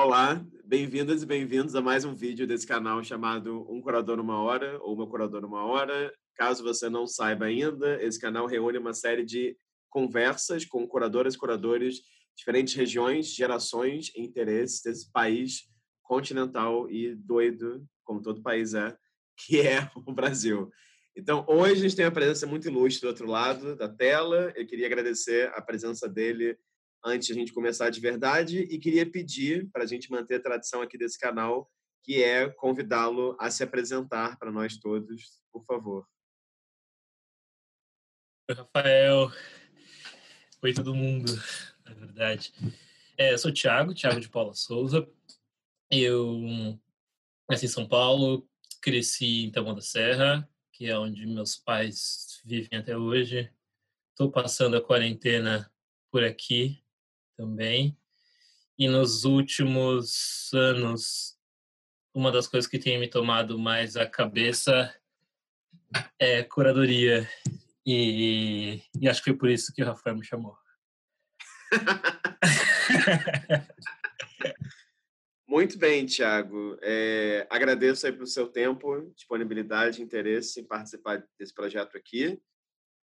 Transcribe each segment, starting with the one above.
Olá, bem-vindas e bem-vindos a mais um vídeo desse canal chamado Um Curador Uma Hora ou Uma Curador Uma Hora. Caso você não saiba ainda, esse canal reúne uma série de conversas com curadoras e curadores, diferentes regiões, gerações e interesses desse país continental e doido, como todo país é, que é o Brasil. Então, hoje a gente tem uma presença muito ilustre do outro lado da tela. Eu queria agradecer a presença dele antes de a gente começar de verdade e queria pedir para a gente manter a tradição aqui desse canal, que é convidá-lo a se apresentar para nós todos, por favor. Oi, Rafael. Oi, todo mundo, na verdade. É, eu sou o Thiago, Thiago de Paula Souza. Eu nasci em São Paulo, cresci em Taboão da Serra, que é onde meus pais vivem até hoje. Estou passando a quarentena por aqui, também. E nos últimos anos, uma das coisas que tem me tomado mais a cabeça é curadoria. E, e acho que foi por isso que o Rafael me chamou. Muito bem, Tiago. É, agradeço aí pelo seu tempo, disponibilidade, interesse em participar desse projeto aqui.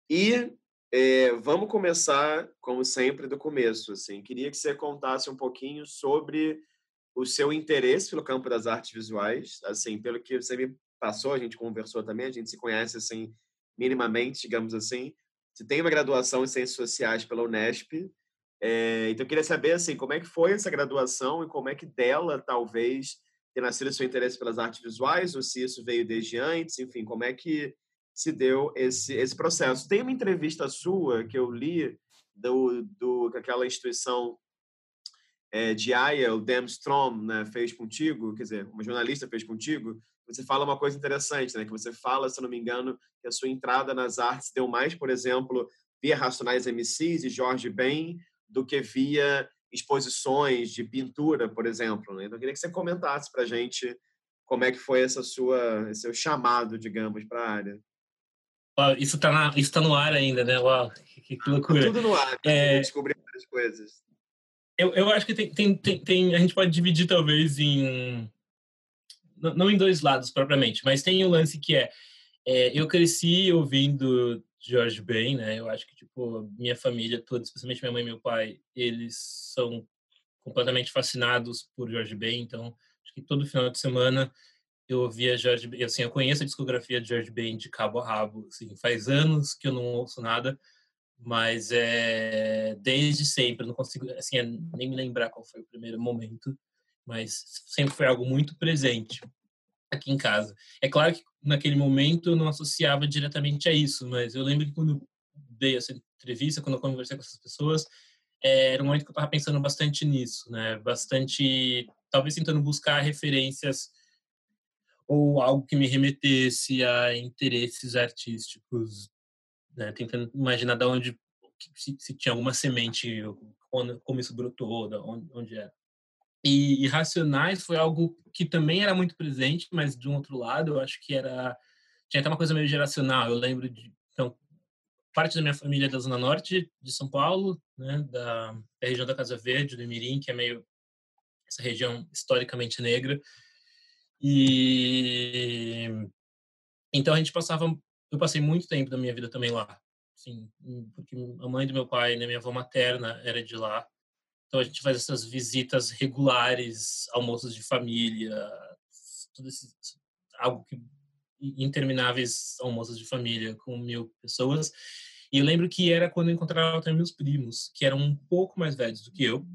E é, vamos começar, como sempre, do começo. Assim. Queria que você contasse um pouquinho sobre o seu interesse pelo campo das artes visuais. Assim, pelo que você me passou, a gente conversou também, a gente se conhece assim minimamente, digamos assim. Você tem uma graduação em Ciências Sociais pela Unesp. É, então, eu queria saber assim, como é que foi essa graduação e como é que dela, talvez, ter nascido o seu interesse pelas artes visuais, ou se isso veio desde antes, enfim, como é que se deu esse, esse processo. Tem uma entrevista sua que eu li do, do que aquela instituição é, de Aya, o Dan Strom, né, fez contigo, quer dizer, uma jornalista fez contigo, você fala uma coisa interessante, né, que você fala, se não me engano, que a sua entrada nas artes deu mais, por exemplo, via Racionais MCs e Jorge Ben, do que via exposições de pintura, por exemplo. Né? Então, eu queria que você comentasse para a gente como é que foi essa sua, esse seu chamado, digamos, para a área. Isso tá, na, isso tá no ar ainda, né? Uau, que, que loucura. Tudo no ar, é... descobrir várias coisas. Eu, eu acho que tem, tem, tem, tem, a gente pode dividir talvez em. Não em dois lados propriamente, mas tem o um lance que é, é, eu cresci ouvindo George Ben, né? Eu acho que, tipo, minha família toda, especialmente minha mãe e meu pai, eles são completamente fascinados por George Ben, então acho que todo final de semana eu ouvia George, assim, eu conheço a discografia de George Ben de cabo a rabo, assim, faz anos que eu não ouço nada, mas é desde sempre, não consigo, assim, é, nem me lembrar qual foi o primeiro momento, mas sempre foi algo muito presente aqui em casa. É claro que naquele momento eu não associava diretamente a isso, mas eu lembro que quando dei essa entrevista, quando eu conversei com essas pessoas, é, era um momento que eu estava pensando bastante nisso, né? Bastante, talvez tentando buscar referências ou algo que me remetesse a interesses artísticos, né? tentando imaginar de onde se, se tinha alguma semente, como isso brotou, da onde, onde era. E, e Racionais foi algo que também era muito presente, mas de um outro lado, eu acho que era tinha até uma coisa meio geracional. Eu lembro de então parte da minha família é da zona norte de São Paulo, né, da, da região da Casa Verde, do Mirim, que é meio essa região historicamente negra. E então a gente passava, eu passei muito tempo da minha vida também lá, porque a mãe do meu pai, né, minha avó materna era de lá. Então a gente faz essas visitas regulares, almoços de família, tudo esse, algo que intermináveis almoços de família com mil pessoas. E eu lembro que era quando eu encontrava também meus primos, que eram um pouco mais velhos do que eu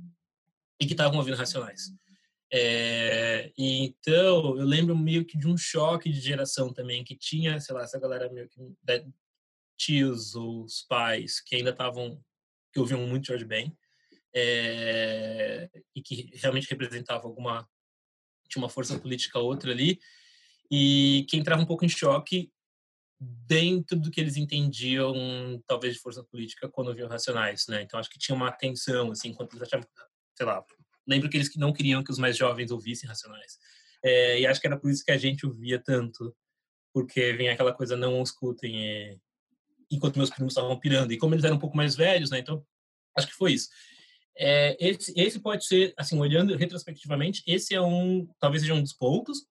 e que estavam ouvindo Racionais. É, e então, eu lembro meio que de um choque de geração também, que tinha, sei lá, essa galera meio que né, tios ou os pais que ainda estavam, que ouviam muito George Ben, é, e que realmente representava alguma, tinha uma força política outra ali, e que entrava um pouco em choque dentro do que eles entendiam, talvez, de força política quando ouviam Racionais, né? Então, acho que tinha uma tensão, assim, enquanto eles achavam, sei lá, lembro que eles não queriam que os mais jovens ouvissem Racionais. É, e acho que era por isso que a gente ouvia tanto, porque vem aquela coisa, não escutem, é, enquanto meus primos estavam pirando. E como eles eram um pouco mais velhos, né, então acho que foi isso. É, esse, esse pode ser, assim, olhando retrospectivamente, esse é um, talvez seja um dos pontos,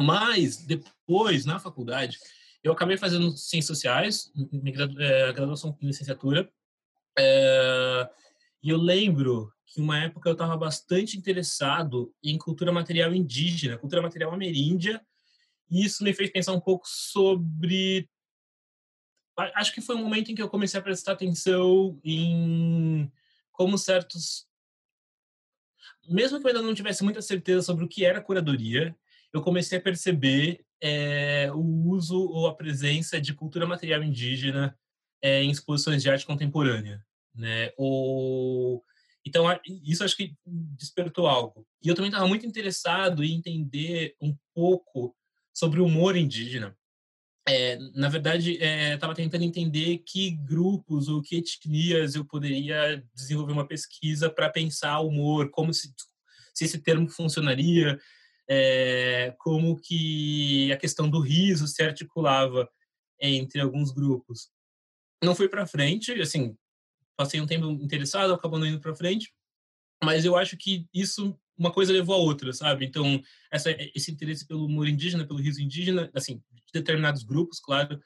mas depois, na faculdade, eu acabei fazendo ciências sociais, é, graduação em licenciatura, é, e eu lembro que uma época eu estava bastante interessado em cultura material indígena, cultura material ameríndia, e isso me fez pensar um pouco sobre acho que foi um momento em que eu comecei a prestar atenção em como certos mesmo que eu ainda não tivesse muita certeza sobre o que era curadoria, eu comecei a perceber é, o uso ou a presença de cultura material indígena é, em exposições de arte contemporânea, né? Ou então isso acho que despertou algo. E eu também estava muito interessado em entender um pouco sobre o humor indígena. É, na verdade, estava é, tentando entender que grupos ou que etnias eu poderia desenvolver uma pesquisa para pensar o humor, como se, se esse termo funcionaria, é, como que a questão do riso se articulava entre alguns grupos. Não foi para frente, assim, passei um tempo interessado, acabou não indo para frente, mas eu acho que isso uma coisa levou a outra, sabe? Então, essa, esse interesse pelo humor indígena, pelo riso indígena, assim, de determinados grupos, claro.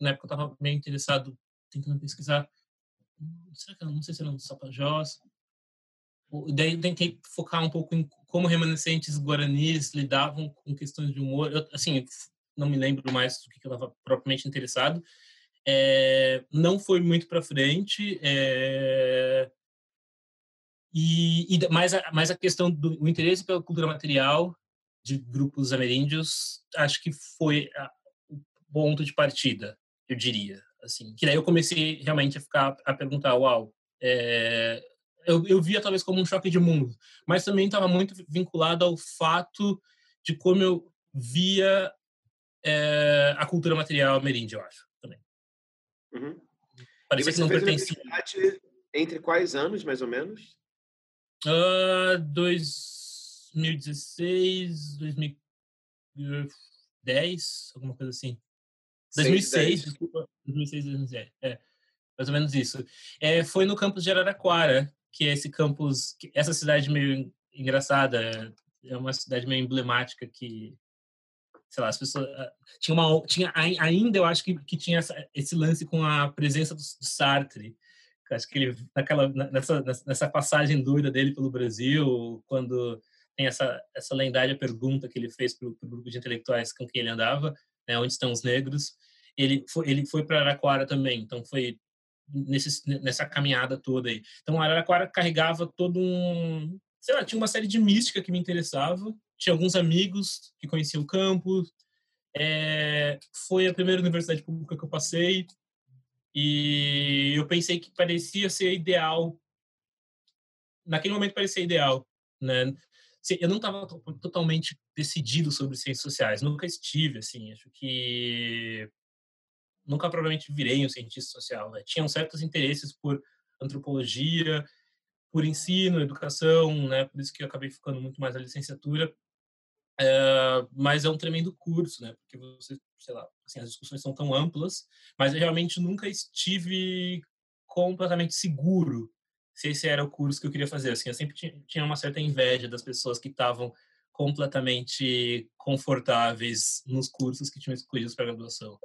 Na época eu estava meio interessado, tentando pesquisar. Será que não sei se era um Sapajós? Daí tentei focar um pouco em como remanescentes guaranis lidavam com questões de humor. Eu, assim, não me lembro mais do que eu estava propriamente interessado. É, não foi muito para frente. É, e, e mais, a, mais a questão do interesse pela cultura material de grupos ameríndios, acho que foi a, o ponto de partida, eu diria. Assim, que daí eu comecei realmente a ficar a perguntar, uau, é, eu, eu via talvez como um choque de mundo, mas também estava muito vinculado ao fato de como eu via é, a cultura material ameríndia, eu acho. Uhum. Parecia que não pertencia. Entre quais anos, mais ou menos? Uh, 2016, 2010, alguma coisa assim. 2006, desculpa. 2006, 2010. É, mais ou menos isso. É, foi no campus de Araraquara, que é esse campus, essa cidade meio engraçada, é uma cidade meio emblemática que, sei lá, as pessoas ah, tinha uma tinha ainda eu acho que, que tinha essa, esse lance com a presença do, do Sartre. Acho que ele naquela nessa nessa passagem doida dele pelo Brasil, quando tem essa essa lendária pergunta que ele fez para o grupo de intelectuais com quem ele andava, né, onde estão os negros, ele foi ele foi para Araraquara também, então foi nesse, nessa caminhada toda aí. Então Araraquara carregava todo um, sei lá, tinha uma série de mística que me interessava, tinha alguns amigos que conheciam o campus, é, foi a primeira universidade pública que eu passei, e eu pensei que parecia ser ideal. Naquele momento parecia ideal, né? Eu não estava totalmente decidido sobre ciências sociais, nunca estive, assim. Acho que nunca provavelmente virei um cientista social. Né? Tinham certos interesses por antropologia, por ensino, educação, né? Por isso que eu acabei ficando muito mais na licenciatura. É, mas é um tremendo curso, né? Porque você, sei lá, assim, as discussões são tão amplas, mas eu realmente nunca estive completamente seguro se esse era o curso que eu queria fazer. Assim, eu sempre tinha uma certa inveja das pessoas que estavam completamente confortáveis nos cursos que tinham escolhido para graduação.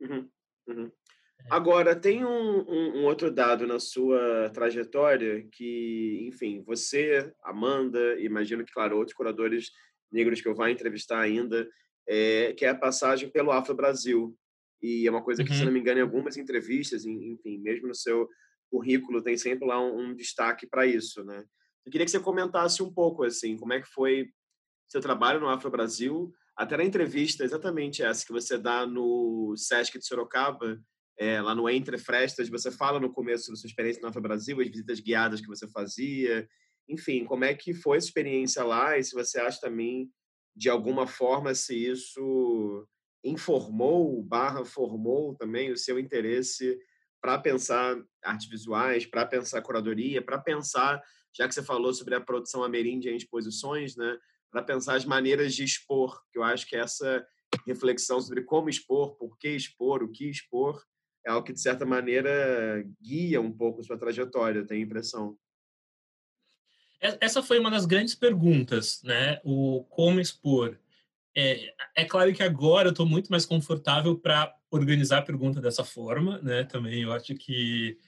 Uhum, uhum. É. Agora, tem um, um, um, outro dado na sua trajetória que, enfim, você, Amanda, imagino que, claro, outros curadores negros que eu vou entrevistar ainda, é, que é a passagem pelo Afro Brasil. E é uma coisa que, uhum. se não me engano, em algumas entrevistas, enfim, mesmo no seu currículo, tem sempre lá um, um destaque para isso, né? Eu queria que você comentasse um pouco, assim, como é que foi seu trabalho no Afro Brasil, até na entrevista exatamente essa que você dá no Sesc de Sorocaba, é, lá no Entre Frestas, você fala no começo da sua experiência no Afro Brasil, as visitas guiadas que você fazia, enfim, como é que foi a experiência lá e se você acha também, de alguma forma, se isso informou, barra formou também o seu interesse para pensar artes visuais, para pensar curadoria, para pensar, já que você falou sobre a produção ameríndia em exposições, né, para pensar as maneiras de expor, que eu acho que essa reflexão sobre como expor, por que expor, o que expor, é algo que, de certa maneira, guia um pouco sua trajetória, eu tenho a impressão. Essa foi uma das grandes perguntas, né? O como expor. É, é claro que agora eu estou muito mais confortável para organizar a pergunta dessa forma, né? Também eu acho que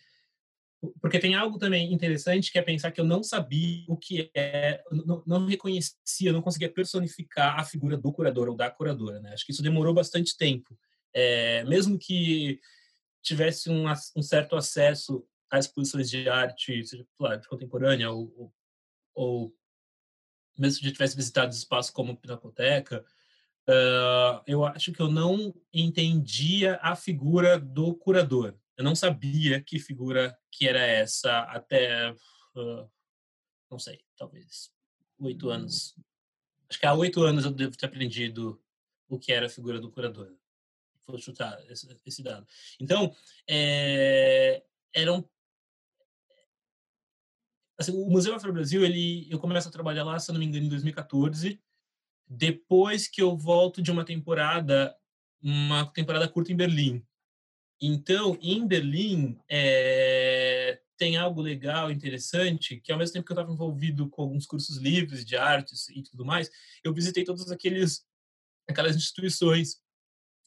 porque tem algo também interessante que é pensar que eu não sabia o que é, não, não reconhecia, não conseguia personificar a figura do curador ou da curadora, né? Acho que isso demorou bastante tempo. É, mesmo que tivesse um, um, certo acesso a exposições de arte, seja lá, arte contemporânea ou, ou, ou mesmo se tivesse visitado espaços como Pinacoteca, uh, eu acho que eu não entendia a figura do curador. Eu não sabia que figura que era essa até, uh, não sei, talvez oito anos. Acho que há oito anos eu devo ter aprendido o que era a figura do curador. Vou chutar esse, esse dado. Então, é, eram assim, o Museu Afro Brasil, ele, eu começo a trabalhar lá, se não me engano, em 2014, depois que eu volto de uma temporada, uma temporada curta em Berlim. Então, em Berlim, é, tem algo legal, interessante, que ao mesmo tempo que eu estava envolvido com alguns cursos livres de artes e tudo mais, eu visitei todas aqueles aquelas instituições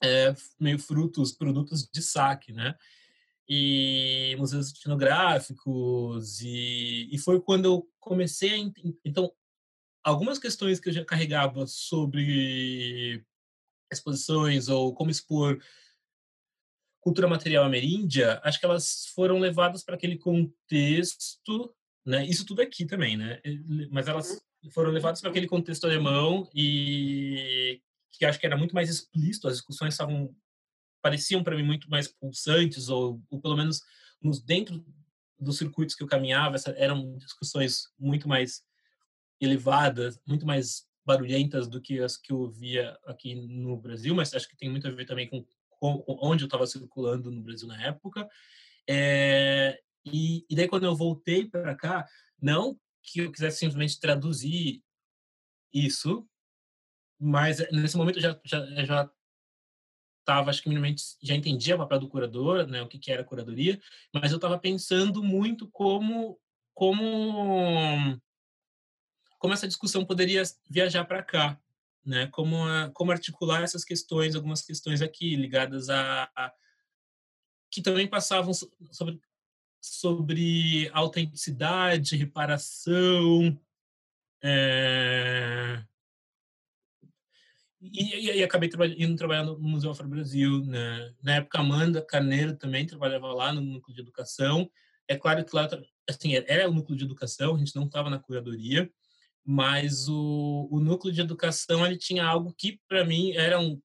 é, meio frutos, produtos de saque, né? E museus etnográficos e, e foi quando eu comecei a então algumas questões que eu já carregava sobre exposições ou como expor cultura material ameríndia, acho que elas foram levadas para aquele contexto, né? Isso tudo aqui também, né? Mas elas uhum. foram levadas para aquele contexto alemão e que acho que era muito mais explícito, as discussões estavam pareciam para mim muito mais pulsantes ou, ou pelo menos nos dentro dos circuitos que eu caminhava, essa, eram discussões muito mais elevadas, muito mais barulhentas do que as que eu via aqui no Brasil, mas acho que tem muito a ver também com onde eu estava circulando no Brasil na época. É, e, e, daí, quando eu voltei para cá, não que eu quisesse simplesmente traduzir isso, mas nesse momento eu já já já estava acho que minimamente já entendia o papel do curador, né, o que que era curadoria, mas eu estava pensando muito como como como essa discussão poderia viajar para cá, né? Como, como articular essas questões, algumas questões aqui ligadas a, a que também passavam sobre sobre autenticidade, reparação, é... e, e, e, acabei trabalhando, indo trabalhar no Museu Afro Brasil. Né? Na época, Amanda Carneiro também trabalhava lá no núcleo de educação. É claro que lá assim, era o núcleo de educação, a gente não estava na curadoria, mas o, o núcleo de educação ele tinha algo que para mim era um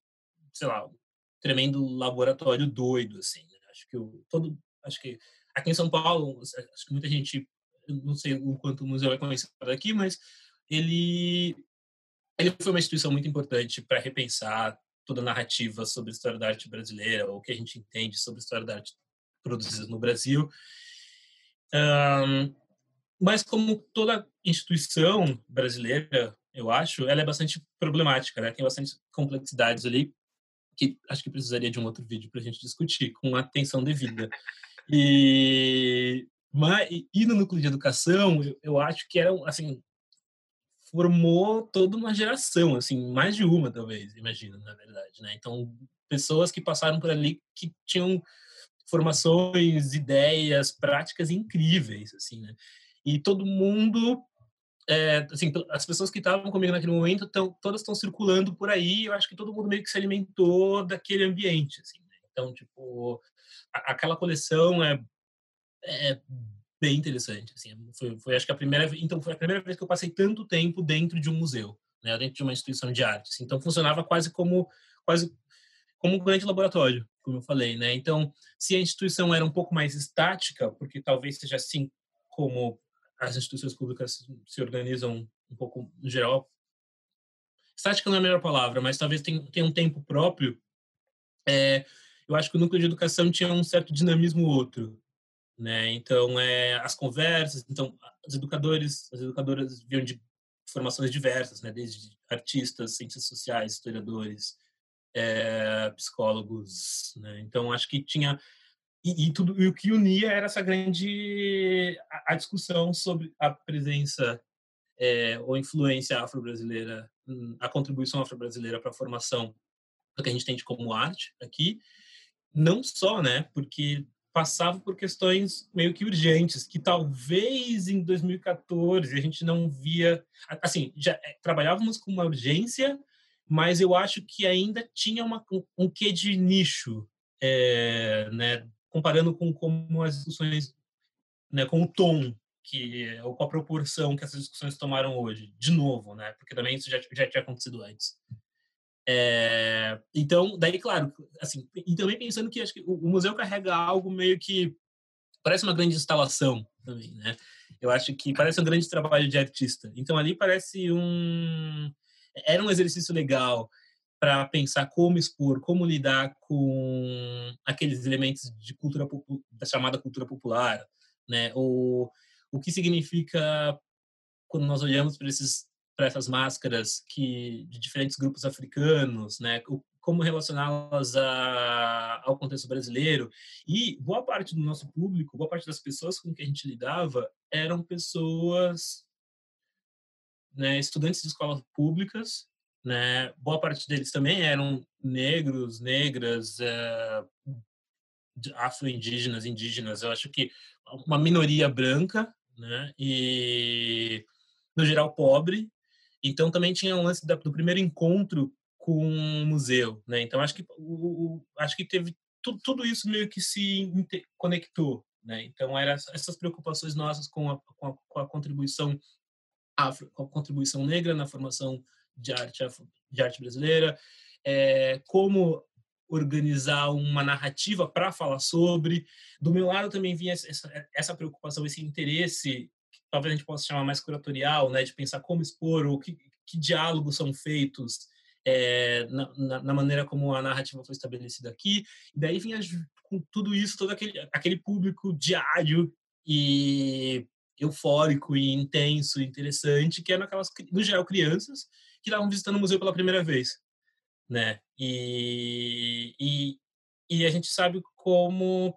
sei lá um tremendo laboratório doido assim né? acho que o, todo acho que aqui em São Paulo acho que muita gente não sei o quanto o museu é conhecido aqui mas ele ele foi uma instituição muito importante para repensar toda a narrativa sobre a história da arte brasileira ou o que a gente entende sobre a história da arte produzida no Brasil um, mas como toda instituição brasileira, eu acho, ela é bastante problemática, né? Tem bastante complexidades ali que acho que precisaria de um outro vídeo para a gente discutir com atenção devida. E mas e no núcleo de educação, eu, eu acho que era assim formou toda uma geração, assim, mais de uma talvez, imagino, na verdade, né? Então, pessoas que passaram por ali que tinham formações, ideias, práticas incríveis, assim, né? e todo mundo é, assim, as pessoas que estavam comigo naquele momento tão, todas estão circulando por aí. Eu acho que todo mundo meio que se alimentou daquele ambiente, assim. Né? Então, tipo, a, aquela coleção é, é, bem interessante, assim. Foi, foi, acho que a primeira, então foi a primeira vez que eu passei tanto tempo dentro de um museu, né? Dentro de uma instituição de arte. Assim. Então funcionava quase como quase como um grande laboratório, como eu falei, né? Então, se a instituição era um pouco mais estática, porque talvez seja assim como as instituições públicas se organizam um pouco, no geral. Estática não é a melhor palavra, mas talvez tenha, um tempo próprio. É, eu acho que o núcleo de educação tinha um certo dinamismo outro, né? Então, é, as conversas, então, os educadores, as educadoras vinham de formações diversas, né? Desde artistas, ciências sociais, historiadores, é, psicólogos, né? Então, acho que tinha e, e, tudo e o que unia era essa grande a, a, discussão sobre a presença é, ou influência afro-brasileira, hum, a contribuição afro-brasileira para a formação do que a gente tem de como arte aqui, não só, né, porque passava por questões meio que urgentes, que talvez em 2014 a gente não via, assim, já é, trabalhávamos com uma urgência, mas eu acho que ainda tinha uma, um quê de nicho, é, né, comparando com como as discussões, né, com o tom que ou com a proporção que essas discussões tomaram hoje, de novo, né, porque também isso já, já tinha acontecido antes. É, então, daí, claro, assim, e também pensando que acho que o, museu carrega algo meio que parece uma grande instalação também, né? Eu acho que parece um grande trabalho de artista. Então ali parece um era um exercício legal para pensar como expor, como lidar com aqueles elementos de cultura da chamada cultura popular, né? O o que significa quando nós olhamos para esses para essas máscaras que de diferentes grupos africanos, né? Como relacioná-las ao contexto brasileiro e boa parte do nosso público, boa parte das pessoas com que a gente lidava eram pessoas, né? Estudantes de escolas públicas, né? Boa parte deles também eram negros, negras, é, afro-indígenas, indígenas. Eu acho que uma minoria branca, né? E no geral pobre então também tinha um lance do primeiro encontro com o museu, né? Então acho que o, acho que teve tudo, isso meio que se conectou, né? Então eram essas preocupações nossas com a, com a, com a contribuição afro, com a contribuição negra na formação de arte de arte brasileira, é, como organizar uma narrativa para falar sobre. Do meu lado também vinha essa, essa preocupação, esse interesse talvez a gente possa chamar mais curatorial, né, de pensar como expor, ou que, que diálogos são feitos é, na, na, na, maneira como a narrativa foi estabelecida aqui. E daí vinha com tudo isso, todo aquele, aquele público diário e eufórico e intenso, interessante, que eram aquelas, no geral, crianças que estavam visitando o museu pela primeira vez, né? E, e, e a gente sabe como...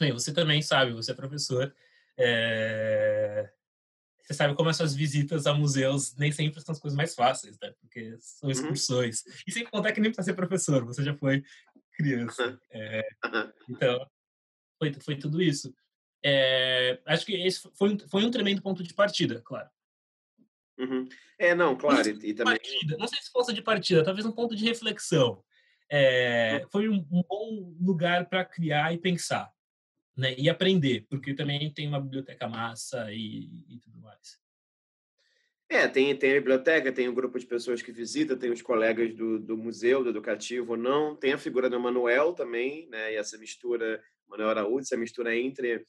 Bem, você também sabe, você é professor, é... Você sabe como essas visitas a museus nem sempre são as coisas mais fáceis, né? Porque são uhum. excursões. Uhum. E sem contar que nem precisa ser professor, você já foi criança. É... Então, foi, foi tudo isso. É... Acho que esse foi, foi um tremendo ponto de partida, claro. Uhum. É, não, claro. E, e também... Partida. Não sei se fosse de partida, talvez um ponto de reflexão. É, foi um, um, bom lugar para criar e pensar né, e aprender, porque também tem uma biblioteca massa e, e tudo mais. É, tem, tem a biblioteca, tem o um grupo de pessoas que visita, tem os colegas do, do museu, do educativo ou não, tem a figura do Manuel também, né, e essa mistura, Manuel Araújo, essa mistura entre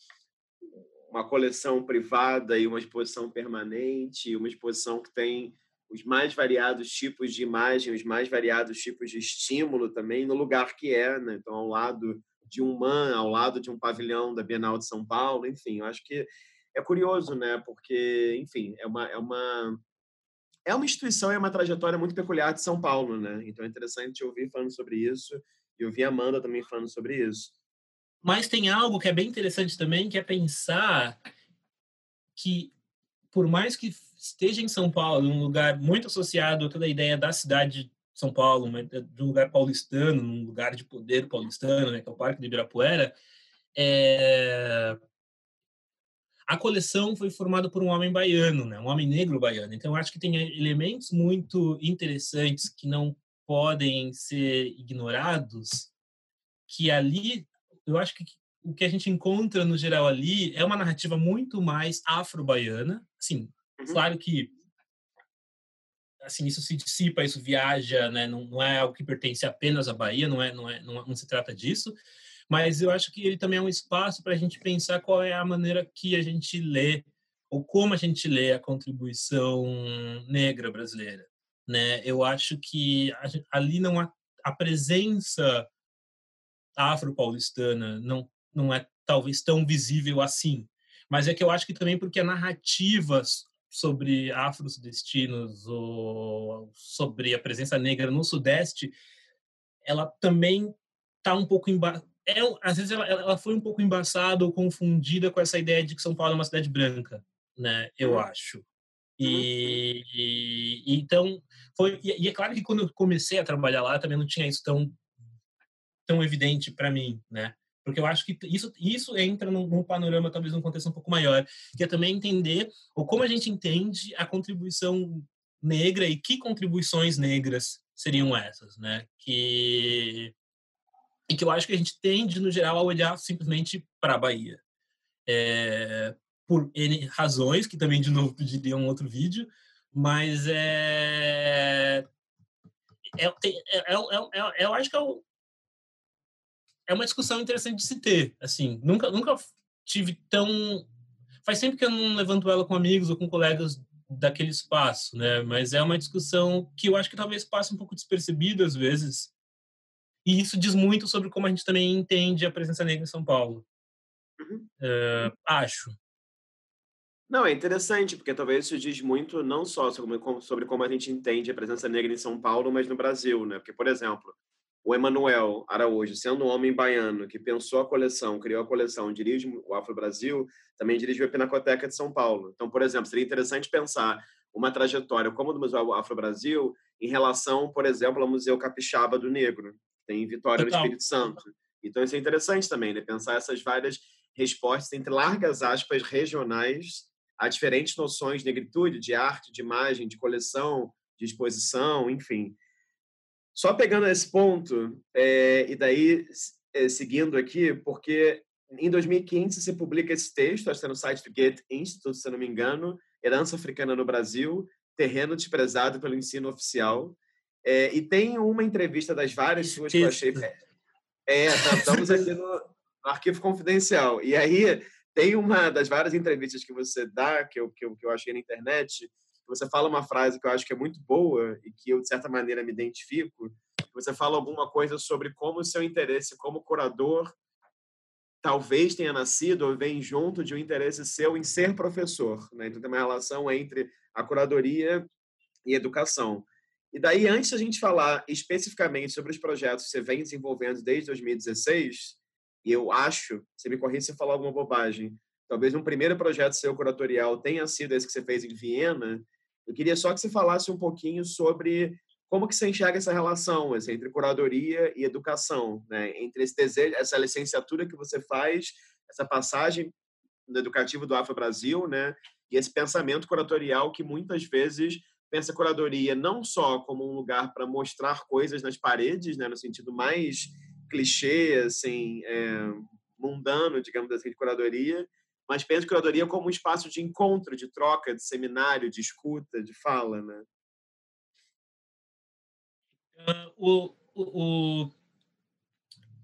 uma coleção privada e uma exposição permanente, uma exposição que tem os mais variados tipos de imagem, os mais variados tipos de estímulo também no lugar que é, né? Então, ao lado de um MAN ao lado de um pavilhão da Bienal de São Paulo, enfim, eu acho que é curioso, né? Porque, enfim, é uma, é uma é uma instituição e é uma trajetória muito peculiar de São Paulo, né? Então é interessante ouvir falando sobre isso e ouvir a Amanda também falando sobre isso. Mas tem algo que é bem interessante também, que é pensar que por mais que esteja em São Paulo, um lugar muito associado a toda a ideia da cidade são Paulo, de um lugar paulistano, num lugar de poder paulistano, né, que é o Parque de Ibirapuera, é... a coleção foi formada por um homem baiano, né, um homem negro baiano. Então, eu acho que tem elementos muito interessantes que não podem ser ignorados, que ali, eu acho que o que a gente encontra no geral ali é uma narrativa muito mais afro-baiana. Assim, uhum. claro que assim isso se dissipa, isso viaja, né? Não, não, é algo que pertence apenas à Bahia, não é, não é, não, não se trata disso. Mas eu acho que ele também é um espaço para a gente pensar qual é a maneira que a gente lê ou como a gente lê a contribuição negra brasileira, né? Eu acho que ali não há a presença afro-paulistana não não é talvez tão visível assim, mas é que eu acho que também porque a narrativa sobre afro-sudestinos ou sobre a presença negra no Sudeste, ela também está um pouco emba... é, às vezes ela, ela foi um pouco embaçada ou confundida com essa ideia de que São Paulo é uma cidade branca, né? Eu uhum. acho. E, uhum. e, então foi e, e, é claro que quando eu comecei a trabalhar lá também não tinha isso tão tão evidente para mim, né? Porque eu acho que isso isso entra num, num, panorama talvez num contexto um pouco maior, que é também entender ou como a gente entende a contribuição negra e que contribuições negras seriam essas, né? Que e que eu acho que a gente tende no geral a olhar simplesmente para a Bahia. É, por N razões, que também, de novo, pediria um outro vídeo, mas é. é, é, é, é eu acho que é, é uma discussão interessante de se ter. Assim, nunca, nunca tive tão. Faz sempre que eu não levanto ela com amigos ou com colegas daquele espaço, né? Mas é uma discussão que eu acho que talvez passe um pouco despercebida às vezes. E isso diz muito sobre como a gente também entende a presença negra em São Paulo. Uhum. Uh, acho. Não, é interessante, porque talvez isso diz muito não só sobre como, sobre como a gente entende a presença negra em São Paulo, mas no Brasil, né? Porque, por exemplo, o Emanuel Araújo, sendo um homem baiano que pensou a coleção, criou a coleção, dirige o Afro Brasil, também dirige a Pinacoteca de São Paulo. Então, por exemplo, seria interessante pensar uma trajetória como a do Museu Afro Brasil em relação, por exemplo, ao Museu Capixaba do Negro, que tem em Vitória, Total. no Espírito Santo. Então, isso é interessante também, né? Pensar essas várias respostas entre largas aspas regionais a diferentes noções de negritude, de arte, de imagem, de coleção, de exposição, enfim. Só pegando esse ponto, é, e daí é, seguindo aqui, porque em 2015 se publica esse texto, acho que é no site do Goethe Institute, se não me engano, Herança Africana no Brasil, Terreno Desprezado pelo Ensino Oficial. É, e tem uma entrevista das várias suas que eu achei... É, tá, estamos aqui no, no arquivo confidencial. E aí tem uma das várias entrevistas que você dá, que eu, que eu, que eu achei na internet, você fala uma frase que eu acho que é muito boa e que eu, de certa maneira, me identifico. Você fala alguma coisa sobre como o seu interesse como curador talvez tenha nascido ou vem junto de um interesse seu em ser professor. Né? Então, tem uma relação entre a curadoria e educação. E daí, antes da gente falar especificamente sobre os projetos que você vem desenvolvendo desde 2016, e eu acho, você me corrija se eu falar alguma bobagem, talvez um primeiro projeto seu curatorial tenha sido esse que você fez em Viena. Eu queria só que você falasse um pouquinho sobre como que você enxerga essa relação assim, entre curadoria e educação, né? entre esse desejo, essa licenciatura que você faz, essa passagem no educativo do Afro Brasil, né? e esse pensamento curatorial que muitas vezes pensa curadoria não só como um lugar para mostrar coisas nas paredes, né? no sentido mais clichê, assim, é, mundano, digamos assim, de curadoria, mas penso curadoria como um espaço de encontro, de troca, de seminário, de escuta, de fala, né? Uh, o, o, o,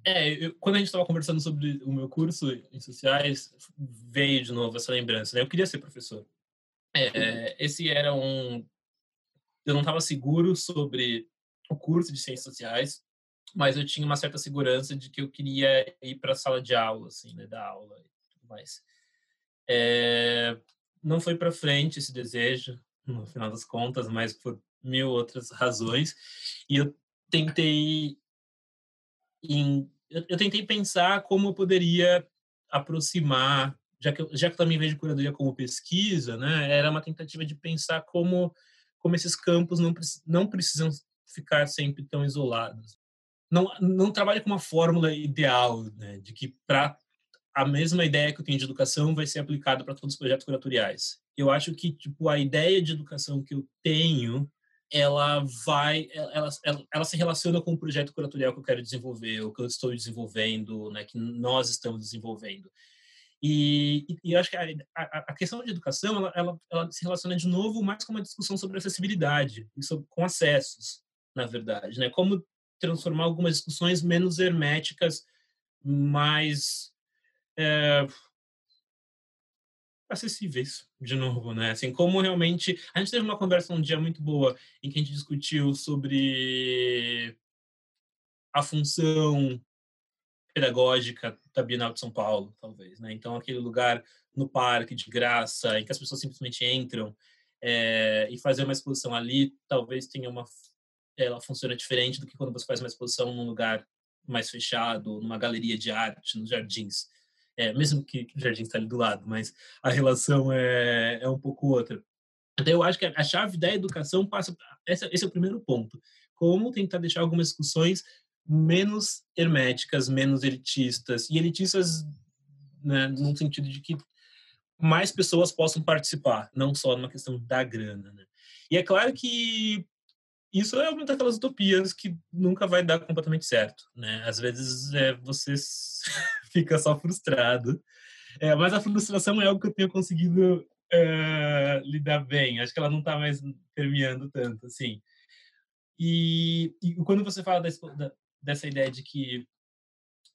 é, eu, quando a gente estava conversando sobre o meu curso em sociais, veio de novo essa lembrança. Né? Eu queria ser professor. É, esse era um. Eu não estava seguro sobre o curso de ciências sociais, mas eu tinha uma certa segurança de que eu queria ir para a sala de aula, assim, né, dar aula e tudo mais. É, não foi para frente esse desejo, no final das contas, mas por mil outras razões. E eu tentei em, eu, tentei pensar como eu poderia aproximar, já que eu, já que eu também vejo curadoria como pesquisa, né? Era uma tentativa de pensar como como esses campos não não precisam ficar sempre tão isolados não, não trabalha com uma fórmula ideal, né, de que para a mesma ideia que eu tenho de educação vai ser aplicada para todos os projetos curatoriais. Eu acho que tipo a ideia de educação que eu tenho, ela vai, ela, ela, ela se relaciona com o projeto curatorial que eu quero desenvolver, o que eu estou desenvolvendo, né, que nós estamos desenvolvendo. E, e, acho que a, a, a, questão de educação ela, ela, ela, se relaciona de novo mais com uma discussão sobre acessibilidade e sobre, com acessos, na verdade, né? Como transformar algumas discussões menos herméticas, mais é, acessíveis, de novo, né? Assim, como realmente... A gente teve uma conversa um dia muito boa em que a gente discutiu sobre a função pedagógica da Bienal de São Paulo, talvez, né? Então, aquele lugar no parque de graça, em que as pessoas simplesmente entram é, e fazer uma exposição ali, talvez tenha uma ela funciona diferente do que quando você faz uma exposição num lugar mais fechado, numa galeria de arte, nos jardins. É, mesmo que o jardim está ali do lado, mas a relação é, é um pouco outra. Então, eu acho que a chave da educação passa. Esse é o primeiro ponto. Como tentar deixar algumas discussões menos herméticas, menos elitistas. E elitistas né, no sentido de que mais pessoas possam participar, não só numa questão da grana. Né? E é claro que isso é uma daquelas utopias que nunca vai dar completamente certo. Né? Às vezes é, você fica só frustrado. É, mas a frustração é algo que eu tenho conseguido uh, lidar bem. Acho que ela não está mais permeando tanto, assim. E, e quando você fala da, dessa ideia de que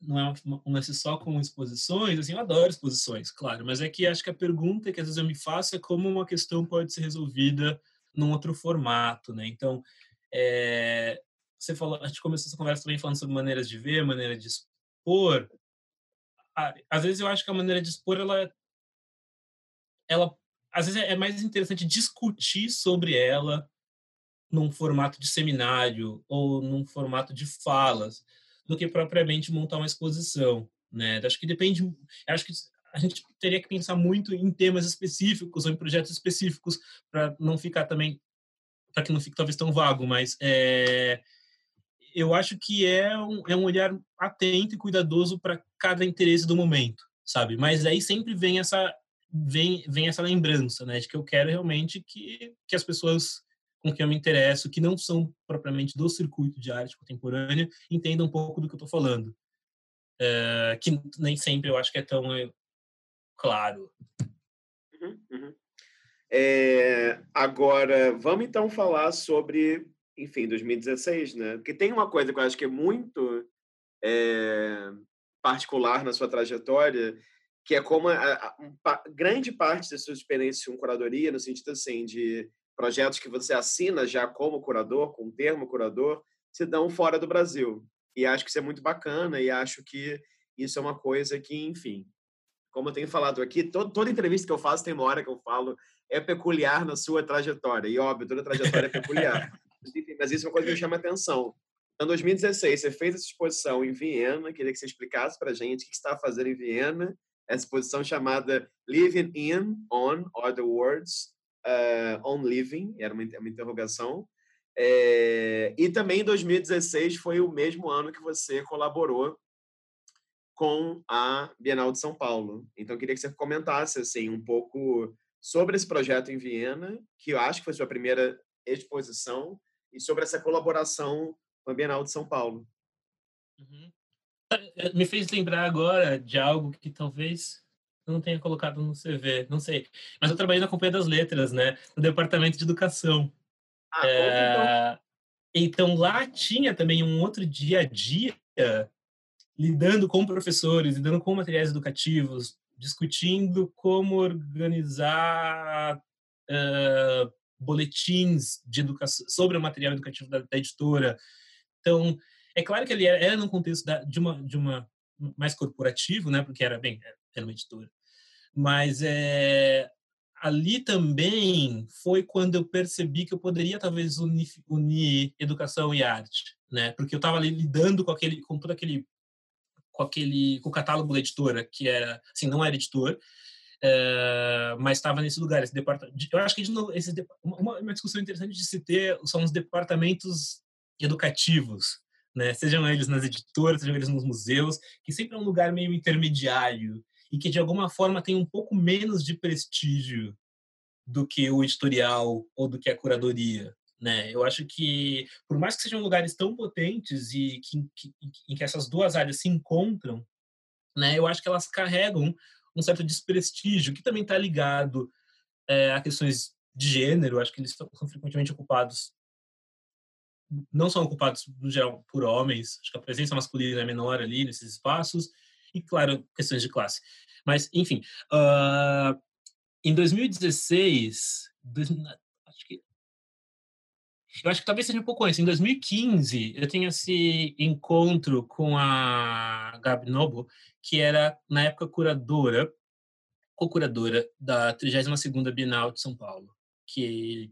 não é um lance só com exposições, assim, eu adoro exposições, claro, mas é que acho que a pergunta que às vezes eu me faço é como uma questão pode ser resolvida num outro formato, né? Então, é, você falou, a gente começou essa conversa também falando sobre maneiras de ver, maneira de expor. Às vezes eu acho que a maneira de expor, ela ela às vezes é mais interessante discutir sobre ela num formato de seminário ou num formato de falas do que propriamente montar uma exposição, né? Acho que depende, acho que a gente teria que pensar muito em temas específicos ou em projetos específicos para não ficar também para que não fique talvez tão vago, mas é, eu acho que é um, é um olhar atento e cuidadoso para cada interesse do momento, sabe? Mas aí sempre vem essa vem, vem essa lembrança, né, de que eu quero realmente que, que as pessoas com quem eu me interesso, que não são propriamente do circuito de arte contemporânea, entendam um pouco do que eu estou falando. É, que nem sempre eu acho que é tão é, claro. Uhum, uhum. É, agora, vamos então falar sobre, enfim, 2016, né? Porque tem uma coisa que eu acho que é muito é, particular na sua trajetória, que é como a, a, a, grande parte da sua experiência com curadoria, no sentido assim, de projetos que você assina já como curador, com o termo curador, se dão fora do Brasil. E acho que isso é muito bacana e acho que isso é uma coisa que, enfim, como eu tenho falado aqui, todo, toda entrevista que eu faço tem uma hora que eu falo é peculiar na sua trajetória. E, óbvio, toda trajetória é peculiar. Mas isso é uma coisa que me chama atenção. Então, em 2016, você fez essa exposição em Viena. Queria que você explicasse para a gente o que você está fazendo em Viena essa exposição chamada Living in, On, Other Words, uh, On Living, era uma, uma interrogação. É, e também 2016 foi o mesmo ano que você colaborou com a Bienal de São Paulo. Então, queria que você comentasse assim um pouco sobre esse projeto em Viena, que eu acho que foi sua primeira exposição, e sobre essa colaboração com a Bienal de São Paulo. Uhum. É, me fez lembrar agora de algo que talvez não tenha colocado no CV, não sei. Mas eu trabalhei na Companhia das Letras, né? No Departamento de Educação. Ah, é... Então lá tinha também um outro dia a dia lidando com professores, lidando com materiais educativos, discutindo como organizar uh, boletins de educação sobre o material educativo da, da editora. Então, é claro que ele era, era num contexto da, de uma de uma mais corporativo, né? Porque era bem era uma editora, mas é ali também foi quando eu percebi que eu poderia talvez unir, unir educação e arte, né? Porque eu estava ali lidando com aquele com todo aquele com aquele com o catálogo da editora que era assim não era editor é, mas estava nesse lugar esse departamento eu acho que de novo, esse, uma, uma discussão interessante de se ter são os departamentos educativos né? Sejam eles nas editoras, sejam eles nos museus, que sempre é um lugar meio intermediário e que de alguma forma tem um pouco menos de prestígio do que o editorial ou do que a curadoria, né? Eu acho que por mais que sejam lugares tão potentes e que, que, em que essas duas áreas se encontram, né? Eu acho que elas carregam um certo desprestígio que também está ligado é, a questões de gênero. Acho que eles são frequentemente ocupados não são ocupados, no geral, por homens. Acho que a presença masculina é menor ali nesses espaços. E, claro, questões de classe. Mas, enfim, uh, em 2016, dois, acho que eu acho que talvez seja um pouco antes. Em 2015, eu tenho esse encontro com a Gabi Noble, que era, na época, curadora, co-curadora da 32ª Bienal de São Paulo, que,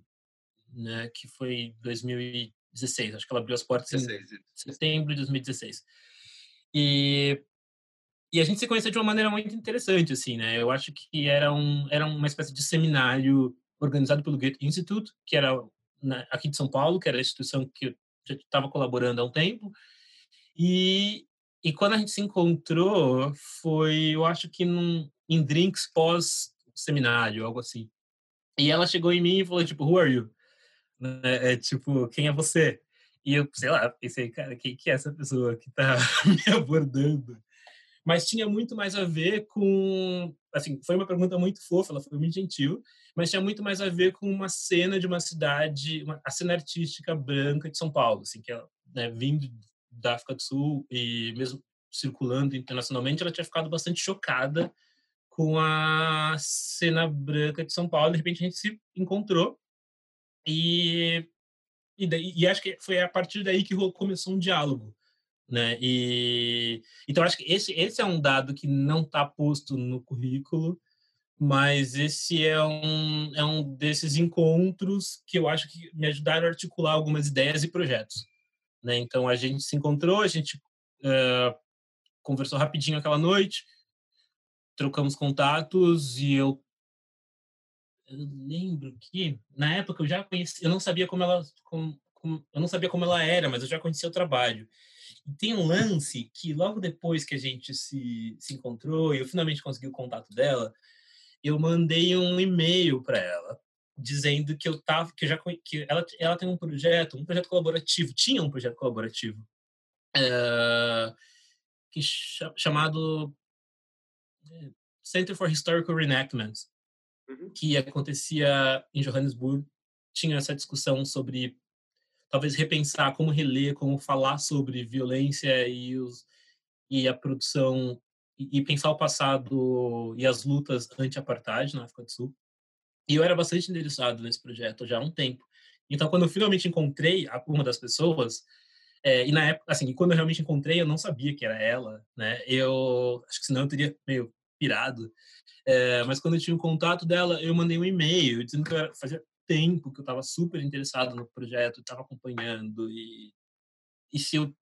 né, que foi 2000 2016. Acho que ela abriu as portas 16, em setembro de 2016. E, e a gente se conheceu de uma maneira muito interessante, assim, né? Eu acho que era, um, era uma espécie de seminário organizado pelo Goethe Institute, que era na, aqui de São Paulo, que era a instituição que eu já estava colaborando há um tempo. E, e quando a gente se encontrou, foi, eu acho que num, em drinks pós-seminário, algo assim. E ela chegou em mim e falou, tipo, who are you? É, é, tipo, quem é você? E eu, sei lá, pensei, cara, quem que é essa pessoa que tá me abordando? Mas tinha muito mais a ver com, assim, foi uma pergunta muito fofa, ela foi muito gentil, mas tinha muito mais a ver com uma cena de uma cidade, uma, a cena artística branca de São Paulo, assim, que ela, né, vindo da África do Sul e mesmo circulando internacionalmente, ela tinha ficado bastante chocada com a cena branca de São Paulo. De repente a gente se encontrou e e, daí, e acho que foi a partir daí que começou um diálogo, né? E então acho que esse esse é um dado que não está posto no currículo, mas esse é um é um desses encontros que eu acho que me ajudaram a articular algumas ideias e projetos, né? Então a gente se encontrou, a gente uh, conversou rapidinho aquela noite, trocamos contatos e eu eu lembro que na época eu já conheci, eu não sabia como ela, como, eu não sabia como ela era, mas eu já conhecia o trabalho. E tem um lance que logo depois que a gente se, se encontrou e eu finalmente consegui o contato dela, eu mandei um e-mail para ela dizendo que eu tava, que eu já que ela ela tem um projeto, um projeto colaborativo, tinha um projeto colaborativo é, que chamado eh, Center for Historical Reenactment, uhum. que acontecia em Johannesburg, tinha essa discussão sobre talvez repensar como reler, como falar sobre violência e, os, e a produção e, e pensar o passado e as lutas anti-apartheid na África do Sul. E eu era bastante interessado nesse projeto já há um tempo. Então, quando eu finalmente encontrei uma das pessoas, é, e na época, assim, quando eu realmente encontrei, eu não sabia que era ela, né? Eu acho que senão eu teria meio pirado. É, mas quando eu tinha o um contato dela, eu mandei um e-mail dizendo que eu, fazia tempo que eu estava super interessado no projeto, estava acompanhando e, e se eu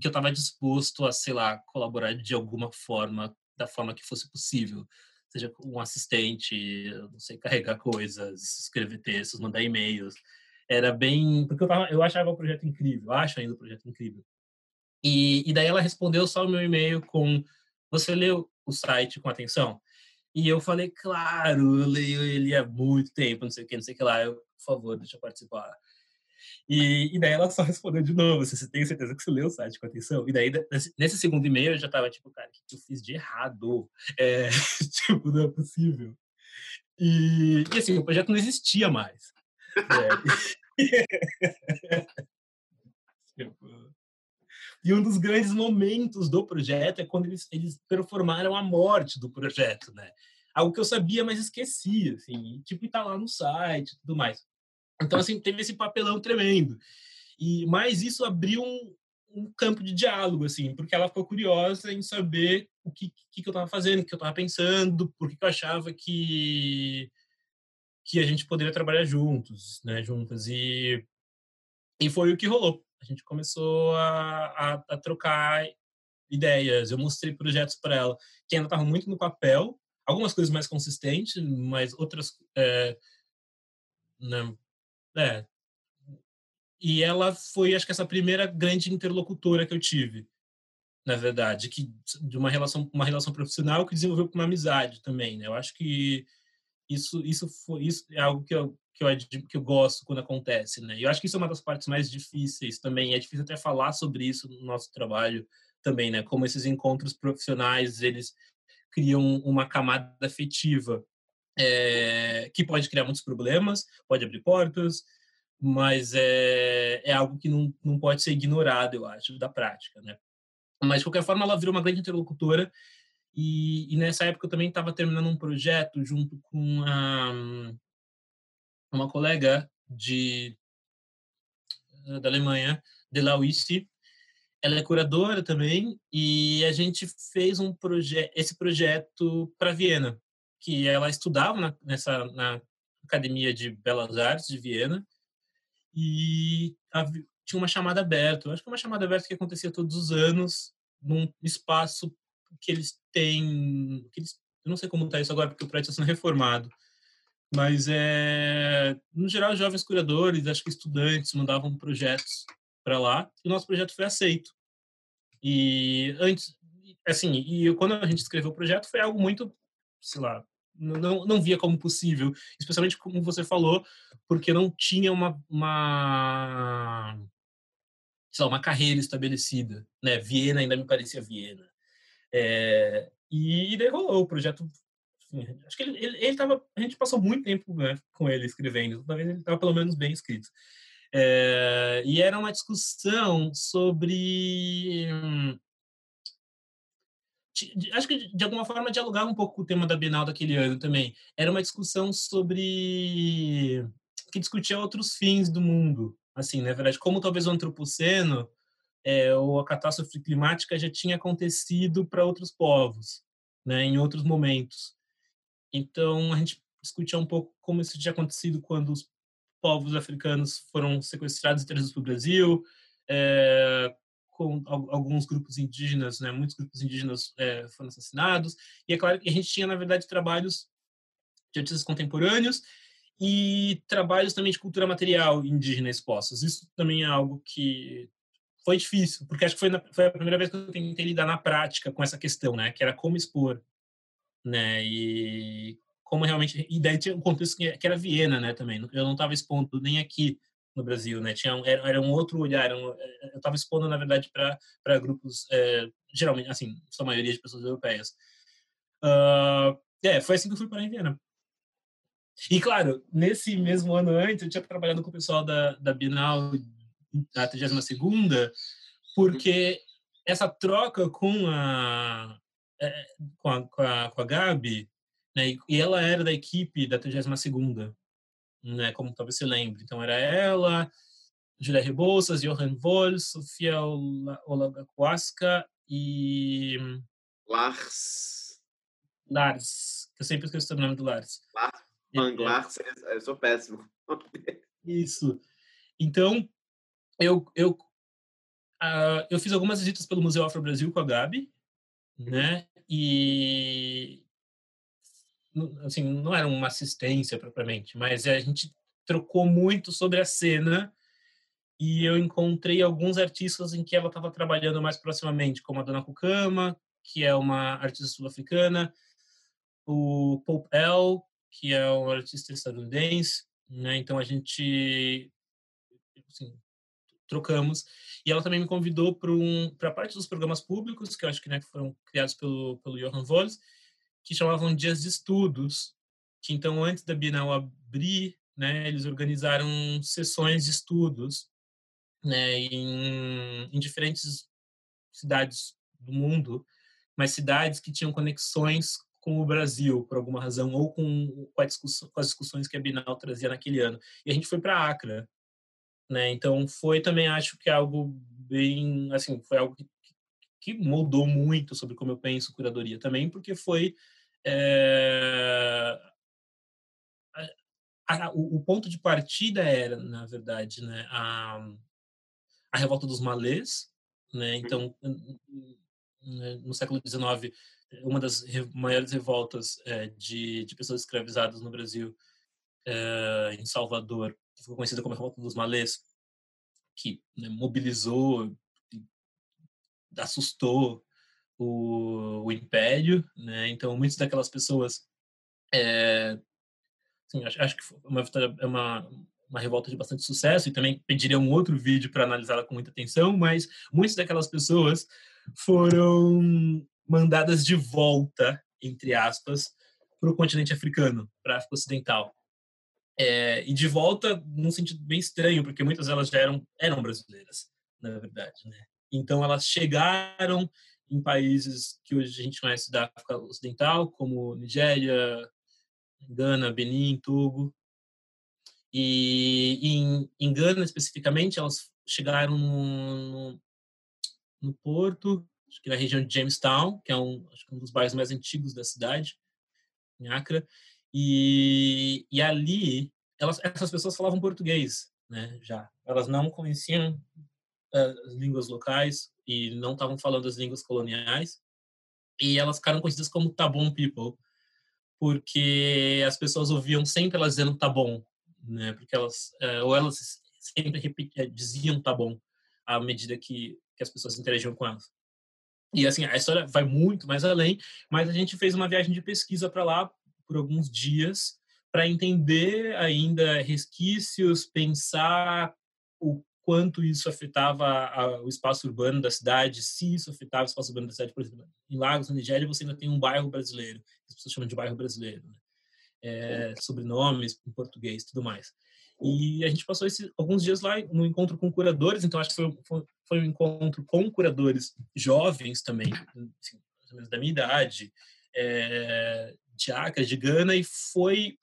que eu estava disposto a, sei lá, colaborar de alguma forma, da forma que fosse possível, seja um assistente, não sei, carregar coisas, escrever textos, mandar e-mails. Era bem, porque eu tava, eu achava o projeto incrível, acho ainda o projeto incrível. E, e daí ela respondeu só o meu e-mail com: "Você leu o site com atenção?" E eu falei, claro, eu leio ele há muito tempo, não sei o que, não sei o que lá. Eu, por favor, deixa eu participar. E, e daí ela só respondeu de novo, você tem certeza que você leu o site com atenção? E daí, nesse segundo e-mail, eu já tava tipo, cara, o que eu fiz de errado? É, tipo, não é possível. E, e assim, o projeto não existia mais. É. tipo, e um dos grandes momentos do projeto é quando eles, eles performaram a morte do projeto, né? Algo que eu sabia, mas esquecia, assim. E, tipo, tá lá no site e tudo mais. Então, assim, teve esse papelão tremendo. E mais isso abriu um, um campo de diálogo, assim, porque ela ficou curiosa em saber o que, que, que eu estava fazendo, o que eu estava pensando, por que eu achava que que a gente poderia trabalhar juntos, né, juntas. E, e foi o que rolou a gente começou a, a, a trocar ideias. Eu mostrei projetos para ela que ainda estavam muito no papel, algumas coisas mais consistentes, mas outras. É, né, é. E ela foi, acho que, essa primeira grande interlocutora que eu tive, na verdade, que de uma relação, uma relação profissional que desenvolveu com uma amizade também. Né? Eu acho que isso, isso, foi, isso é algo que eu que eu, que eu gosto quando acontece, né? E eu acho que isso é uma das partes mais difíceis também. É difícil até falar sobre isso no nosso trabalho também, né? Como esses encontros profissionais, eles criam uma camada afetiva é, que pode criar muitos problemas, pode abrir portas, mas é, é algo que não, não pode ser ignorado, eu acho, da prática, né? Mas, de qualquer forma, ela virou uma grande interlocutora e, e nessa época eu também estava terminando um projeto junto com a uma colega de da Alemanha, de Lauice. Ela é curadora também e a gente fez um projeto, esse projeto para Viena, que ela estudava na, nessa na Academia de Belas Artes de Viena e a, tinha uma chamada aberta. Eu acho que é uma chamada aberta que acontecia todos os anos num espaço que eles têm, que eles, eu não sei como está isso agora porque o prédio está sendo reformado, Mas, é, no geral, jovens curadores, acho que estudantes, mandavam projetos para lá, e o nosso projeto foi aceito. E antes, assim, e quando a gente escreveu o projeto, foi algo muito, sei lá, não, não via como possível, especialmente como você falou, porque não tinha uma, uma, sei lá, uma carreira estabelecida, né? Viena ainda me parecia Viena. É, e, daí rolou o projeto. Acho que ele, ele, ele tava, a gente passou muito tempo né, com ele escrevendo, talvez ele estava pelo menos bem escrito. É, e era uma discussão sobre hum, acho que de alguma forma dialogava um pouco com o tema da Bienal daquele ano também. Era uma discussão sobre que discutia outros fins do mundo, assim, na verdade, como talvez o antropoceno é, ou a catástrofe climática já tinha acontecido para outros povos, né, em outros momentos. Então a gente discutia um pouco como isso tinha acontecido quando os povos africanos foram sequestrados e trazidos para o Brasil, é, com alguns grupos indígenas, né, muitos grupos indígenas é, foram assassinados, e é claro que a gente tinha, na verdade, trabalhos de artistas contemporâneos e trabalhos também de cultura material indígena expostos. Isso também é algo que foi difícil, porque acho que foi, na, foi a primeira vez que eu tentei lidar na prática com essa questão, né, que era como expor, né, e como realmente, e daí tinha um contexto que era Viena, né, também, eu não estava expondo nem aqui no Brasil, né? Tinha um, era, era um outro olhar. Um, eh, eu estava expondo, na verdade, para grupos, é, geralmente, assim, sua maioria de pessoas europeias. Uh, é, foi assim que eu fui para a Viena. E, claro, nesse mesmo ano antes, eu tinha trabalhado com o pessoal da, da Bienal, da 32ª, porque essa troca com a, eh, com a, com a, com a Gabi, né, e ela era da equipe da 32ª, né, como talvez você lembre. Então era ela, Julia Rebouças, Johan Voll, Sofia Olagaquasca e... Lars. Lars, eu sempre esqueço o nome do Lars. Lars, Van Lars, eu sou péssimo. Isso. Então, eu, eu, uh, eu fiz algumas visitas pelo Museu Afro Brasil com a Gabi, né? E assim, não era uma assistência propriamente, mas a gente trocou muito sobre a cena e eu encontrei alguns artistas em que ela estava trabalhando mais proximamente, como a Dona Kukama, que é uma artista sul-africana, o Pope L, que é um artista estadunidense, né? Então a gente assim, trocamos e ela também me convidou para um para parte dos programas públicos que eu acho que né, foram criados pelo pelo Johan Volz que chamavam dias de estudos, que então antes da Bienal abrir, né, eles organizaram sessões de estudos, né, em, em diferentes cidades do mundo, mas cidades que tinham conexões com o Brasil, por alguma razão, ou com, com, discussão, com as discussões que a Bienal trazia naquele ano. E a gente foi para Acre, né? Então foi também acho que algo bem, assim, foi algo que, que mudou muito sobre como eu penso curadoria também, porque foi é, a, a, o, o, ponto de partida era, na verdade, né, a, a revolta dos malês, né? Então, né, no século XIX, uma das maiores revoltas é, de, de pessoas escravizadas no Brasil, é, em Salvador, que ficou conhecida como a revolta dos malês, que né, mobilizou, assustou o, o império, né? Então, muitas daquelas pessoas, é, assim, acho, acho, que uma vitória é uma uma revolta de bastante sucesso e também pediria um outro vídeo para analisá-la com muita atenção, mas muitas daquelas pessoas foram mandadas de volta, entre aspas, para o continente africano, para a África Ocidental. É, e de volta num sentido bem estranho, porque muitas delas já eram, eram brasileiras, na verdade. Né? Então elas chegaram em países que hoje a gente conhece da África Ocidental, como Nigéria, Gana, Benin, Togo. E em, em Gana, especificamente, elas chegaram no, no, porto, acho que na região de Jamestown, que é um, acho que um dos bairros mais antigos da cidade, em Accra. E, e ali, elas, essas pessoas falavam português, né, já. Elas não conheciam as línguas locais e não estavam falando as línguas coloniais. E elas ficaram conhecidas como Tabon People, porque as pessoas ouviam sempre elas dizendo tá bom, né? Porque elas uh, ou elas sempre repetiam, diziam tá bom à medida que, que as pessoas interagiam com elas. E assim, a história vai muito mais além, mas a gente fez uma viagem de pesquisa para lá por alguns dias para entender ainda resquícios, pensar o quanto isso afetava a, o espaço urbano da cidade, se isso afetava o espaço urbano da cidade. Por exemplo, em Lagos, na Nigéria, você ainda tem um bairro brasileiro, as pessoas chamam de bairro brasileiro, né? é, sobrenomes em português, tudo mais. E a gente passou esse, alguns dias lá no encontro com curadores, então acho que foi, foi, foi um encontro com curadores jovens também, assim, da minha idade, é, de Acre, de Gana, e foi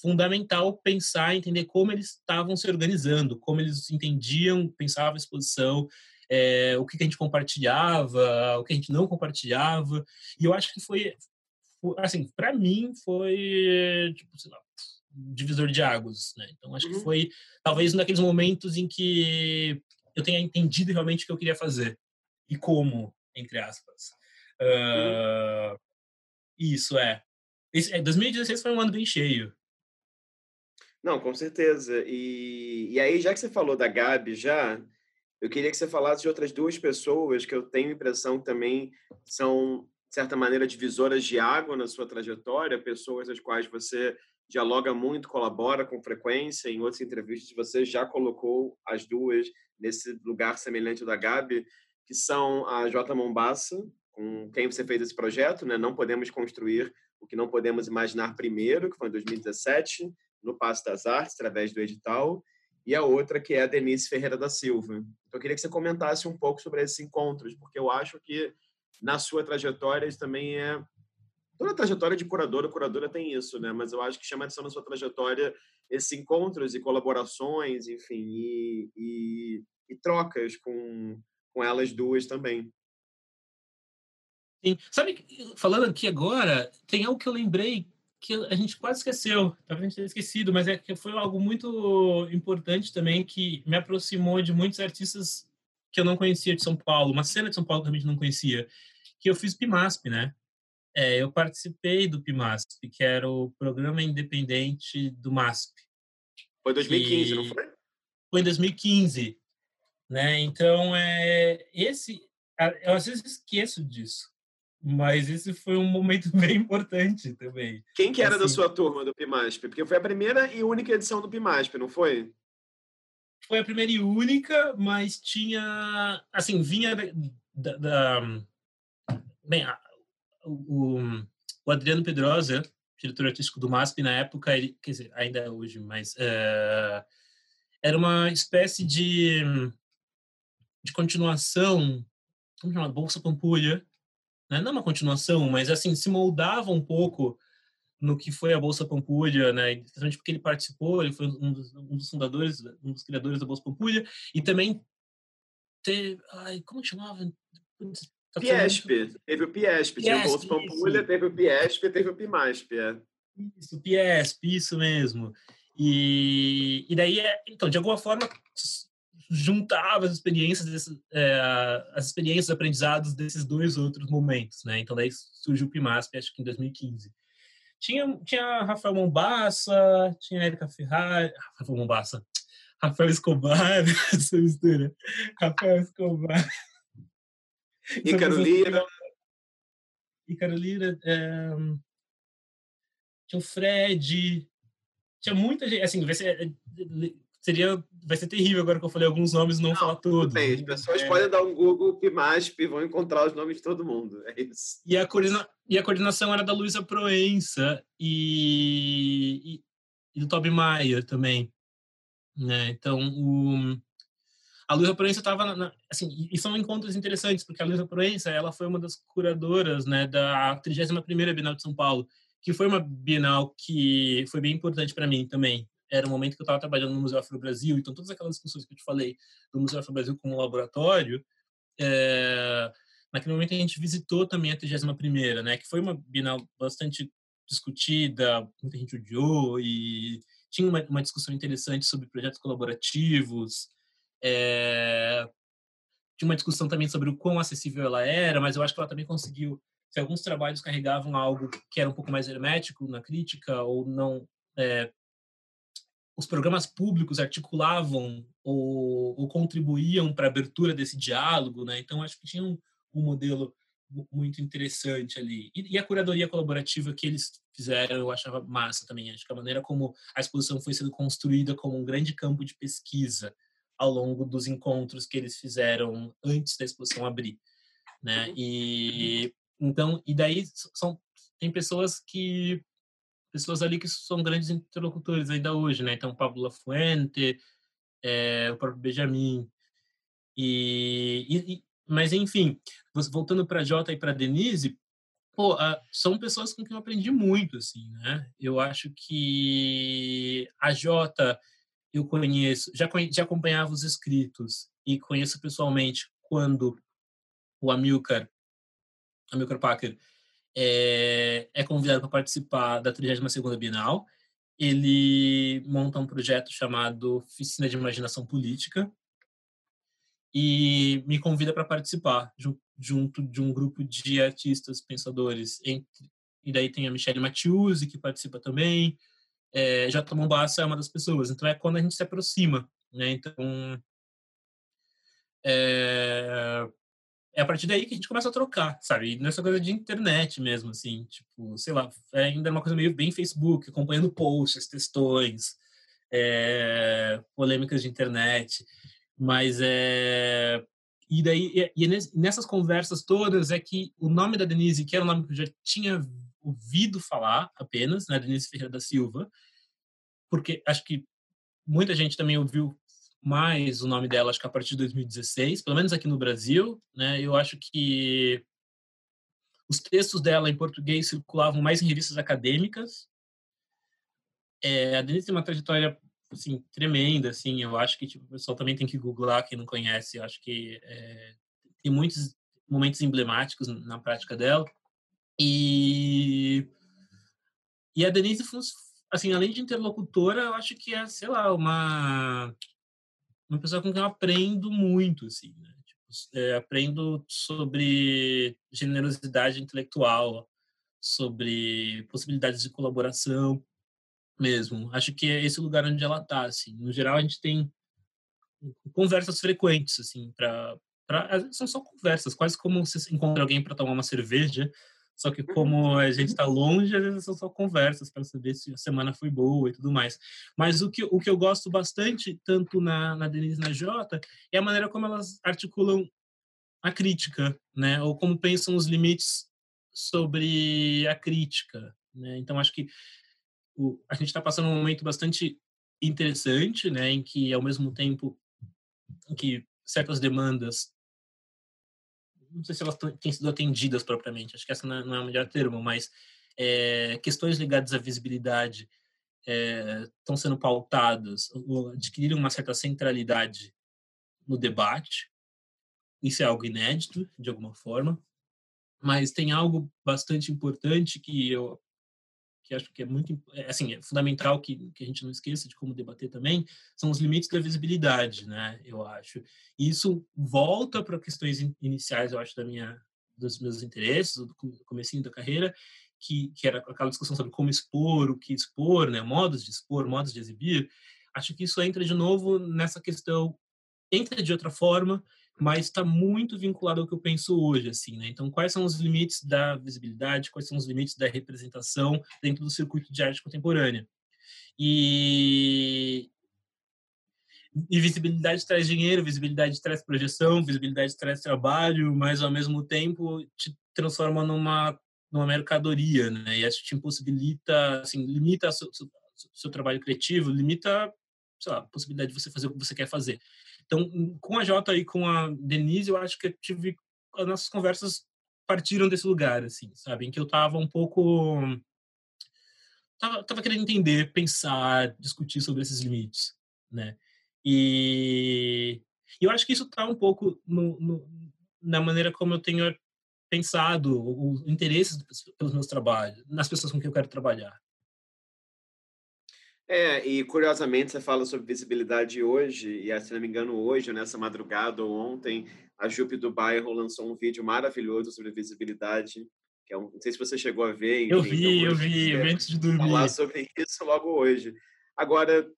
fundamental pensar, entender como eles estavam se organizando, como eles entendiam, pensavam a exposição, é, o que, a gente compartilhava, o que a gente não compartilhava. E eu acho que foi, assim, para mim foi, tipo, sei lá, divisor de águas, né? Então acho uhum. que foi talvez um daqueles momentos em que eu tenha entendido realmente o que eu queria fazer e como, entre aspas. Uh, uhum. Isso é. Esse, 2016 é, foi um ano bem cheio. Não, com certeza. E, e aí, já que você falou da Gabi, já, eu queria que você falasse de outras duas pessoas que eu tenho impressão que também são, de certa maneira, divisoras de água na sua trajetória, pessoas às quais você dialoga muito, colabora com frequência. Em outras entrevistas, você já colocou as duas nesse lugar semelhante ao da Gabi, que são a J. Mombassa, com quem você fez esse projeto, né? Não podemos construir o que não podemos imaginar primeiro, que foi em 2017, no Passo das Artes, através do edital, e a outra que é a Denise Ferreira da Silva. Então, eu queria que você comentasse um pouco sobre esses encontros, porque eu acho que na sua trajetória isso também é toda trajetória de curadora, curadora tem isso, né? Mas eu acho que chama atenção na sua trajetória esses encontros e colaborações, enfim, e, e, e trocas com, com elas duas também. Sim. Sabe, falando aqui agora, tem algo que eu lembrei que a gente quase esqueceu, talvez a gente tenha esquecido, mas é que foi algo muito importante também que me aproximou de muitos artistas que eu não conhecia de São Paulo, uma cena de São Paulo que eu realmente não conhecia, que eu fiz PIMASP, né? É, eu participei do PIMASP, que era o programa independente do MASP. Foi 2015, que... não foi? Foi em 2015, né? Então, é, esse, eu às vezes esqueço disso, mas esse foi um momento bem importante também. Quem que era assim, da sua turma do PIMASP? Porque foi a primeira e única edição do PIMASP, não foi? Foi a primeira e única, mas tinha... Assim, vinha da... da bem, o, o Adriano Pedrosa, diretor artístico do MASP na época, ele, quer dizer, ainda é hoje, mas uh, era uma espécie de, de continuação, como chama? Bolsa Pampulha, né? não é uma continuação, mas assim, se moldava um pouco no que foi a Bolsa Pampulha, né? Principalmente porque ele participou, ele foi um dos, um dos fundadores, um dos criadores da Bolsa Pampulha, e também teve, ai, como chamava? Tá Piesp, teve o Piesp, tinha o Bolsa Pampulha, teve o Piesp, teve o Pimasp, é. Isso, Piesp, isso mesmo. E, e daí, é, então, de alguma forma, juntava as experiências, desses, é, as experiências aprendizados desses dois outros momentos, né? Então daí surgiu o Pimasp, acho que em 2015. Tinha, tinha Rafael Mombassa, tinha Erika Ferrari, Rafael Mombassa, Rafael Escobar, essa mistura, Rafael Escobar. E Carolina. E Carolina, é, tinha o Fred, tinha muita gente, assim, vai ser, seria vai ser terrível agora que eu falei alguns nomes não, não falar todos. Bem, as pessoas é... podem dar um Google PIMASP e vão encontrar os nomes de todo mundo. É isso. E a, coordena... e a coordenação era da Luísa Proença e... e, e do Toby Maia também. Né? Então, o... a Luísa Proença estava assim, e são encontros interessantes, porque a Luísa Proença ela foi uma das curadoras né, da 31ª Bienal de São Paulo, que foi uma Bienal que foi bem importante para mim também, era o momento que eu estava trabalhando no Museu Afro Brasil, então todas aquelas discussões que eu te falei do Museu Afro Brasil como laboratório, é, naquele momento a gente visitou também a 31ª, né, que foi uma Bienal bastante discutida, muita gente odiou e tinha uma, uma discussão interessante sobre projetos colaborativos, é, tinha uma discussão também sobre o quão acessível ela era, mas eu acho que ela também conseguiu se alguns trabalhos carregavam algo que era um pouco mais hermético na crítica ou não é, os programas públicos articulavam ou, ou contribuíam para a abertura desse diálogo, né? Então acho que tinha um, um modelo muito interessante ali. E, e, a curadoria colaborativa que eles fizeram, eu achava massa também. Acho que a maneira como a exposição foi sendo construída como um grande campo de pesquisa ao longo dos encontros que eles fizeram antes da exposição abrir, né? Uhum. E então, e daí são tem pessoas que pessoas ali que são grandes interlocutores ainda hoje, né? Então, Pablo Lafuente, é, o próprio Benjamin. E, e, mas, enfim, voltando para a Jota e para Denise, pô, são pessoas com quem eu aprendi muito, assim, né? Eu acho que a Jota eu conheço, já, já acompanhava os escritos e conheço pessoalmente quando o Amilcar, Amilcar Packer, é, é convidado para participar da 32ª Bienal. Ele monta um projeto chamado Oficina de Imaginação Política e me convida para participar junto de um grupo de artistas pensadores. Entre, e daí tem a Michelle Mathiuzzi, que participa também. É, J. Mombassa é uma das pessoas. Então é quando a gente se aproxima. Né? Então, é, é a partir daí que a gente começa a trocar, sabe? E nessa coisa de internet mesmo, assim, tipo, sei lá, é ainda uma coisa meio bem Facebook, acompanhando posts, textões, é, polêmicas de internet, mas é e daí e, e nessas conversas todas é que o nome da Denise, que era um nome que eu já tinha ouvido falar apenas, né, Denise Ferreira da Silva, porque acho que muita gente também ouviu mais o nome dela, acho que a partir de 2016, pelo menos aqui no Brasil, né? Eu acho que os textos dela em português circulavam mais em revistas acadêmicas. É, a Denise tem uma trajetória assim tremenda, assim. Eu acho que tipo, o pessoal também tem que googlar quem não conhece. Eu acho que é, tem muitos momentos emblemáticos na prática dela. E e a Denise assim, além de interlocutora, eu acho que é, sei lá, uma uma pessoa com quem eu aprendo muito, assim, né? Tipo, é, aprendo sobre generosidade intelectual, sobre possibilidades de colaboração mesmo. Acho que é esse lugar onde ela está, assim. No geral, a gente tem conversas frequentes, assim, para são só conversas, quase como você encontra alguém para tomar uma cerveja só que uhum. como a gente está longe, às vezes são só conversas para saber se a semana foi boa e tudo mais. Mas o que, o que eu gosto bastante, tanto na, na Denise e na Jota, é a maneira como elas articulam a crítica, né? Ou como pensam os limites sobre a crítica, né? Então acho que o, a gente está passando um momento bastante interessante, né? Em que ao mesmo tempo em que certas demandas não sei se elas têm sido atendidas propriamente, acho que essa não é, é o melhor termo, mas é, questões ligadas à visibilidade estão é, sendo pautadas, adquiriram uma certa centralidade no debate. Isso é algo inédito, de alguma forma. Mas tem algo bastante importante que eu que acho que é muito é, assim é fundamental que, que a gente não esqueça de como debater também são os limites da visibilidade né eu acho. E isso volta para questões iniciais eu acho da minha dos meus interesses do comecinho da carreira que, que era aquela discussão sobre como expor o que expor né modos de expor modos de exibir. Acho que isso entra de novo nessa questão entra de outra forma mas está muito vinculado ao que eu penso hoje, assim, né? Então, quais são os limites da visibilidade, quais são os limites da representação dentro do circuito de arte contemporânea? E, e visibilidade traz dinheiro, visibilidade traz projeção, visibilidade traz trabalho, mas ao mesmo tempo te transforma numa numa mercadoria, né? E isso te impossibilita, assim, limita seu, seu, seu trabalho criativo, limita sei lá, a possibilidade de você fazer o que você quer fazer. Então, com a Jota e com a Denise, eu acho que eu tive as nossas conversas partiram desse lugar, assim, sabe, em que eu tava um pouco tava, tava querendo entender, pensar, discutir sobre esses limites, né? E eu acho que isso tá um pouco no, no, na maneira como eu tenho pensado os interesses pelos meus trabalhos, nas pessoas com quem eu quero trabalhar, é, e curiosamente você fala sobre visibilidade hoje, e se não me engano hoje, nessa madrugada ou ontem, a Jupe do Bairro lançou um vídeo maravilhoso sobre visibilidade, que é um, não sei se você chegou a ver. Enfim, eu vi, eu vi, eu vi antes de dormir. Falar sobre isso logo hoje. Agora,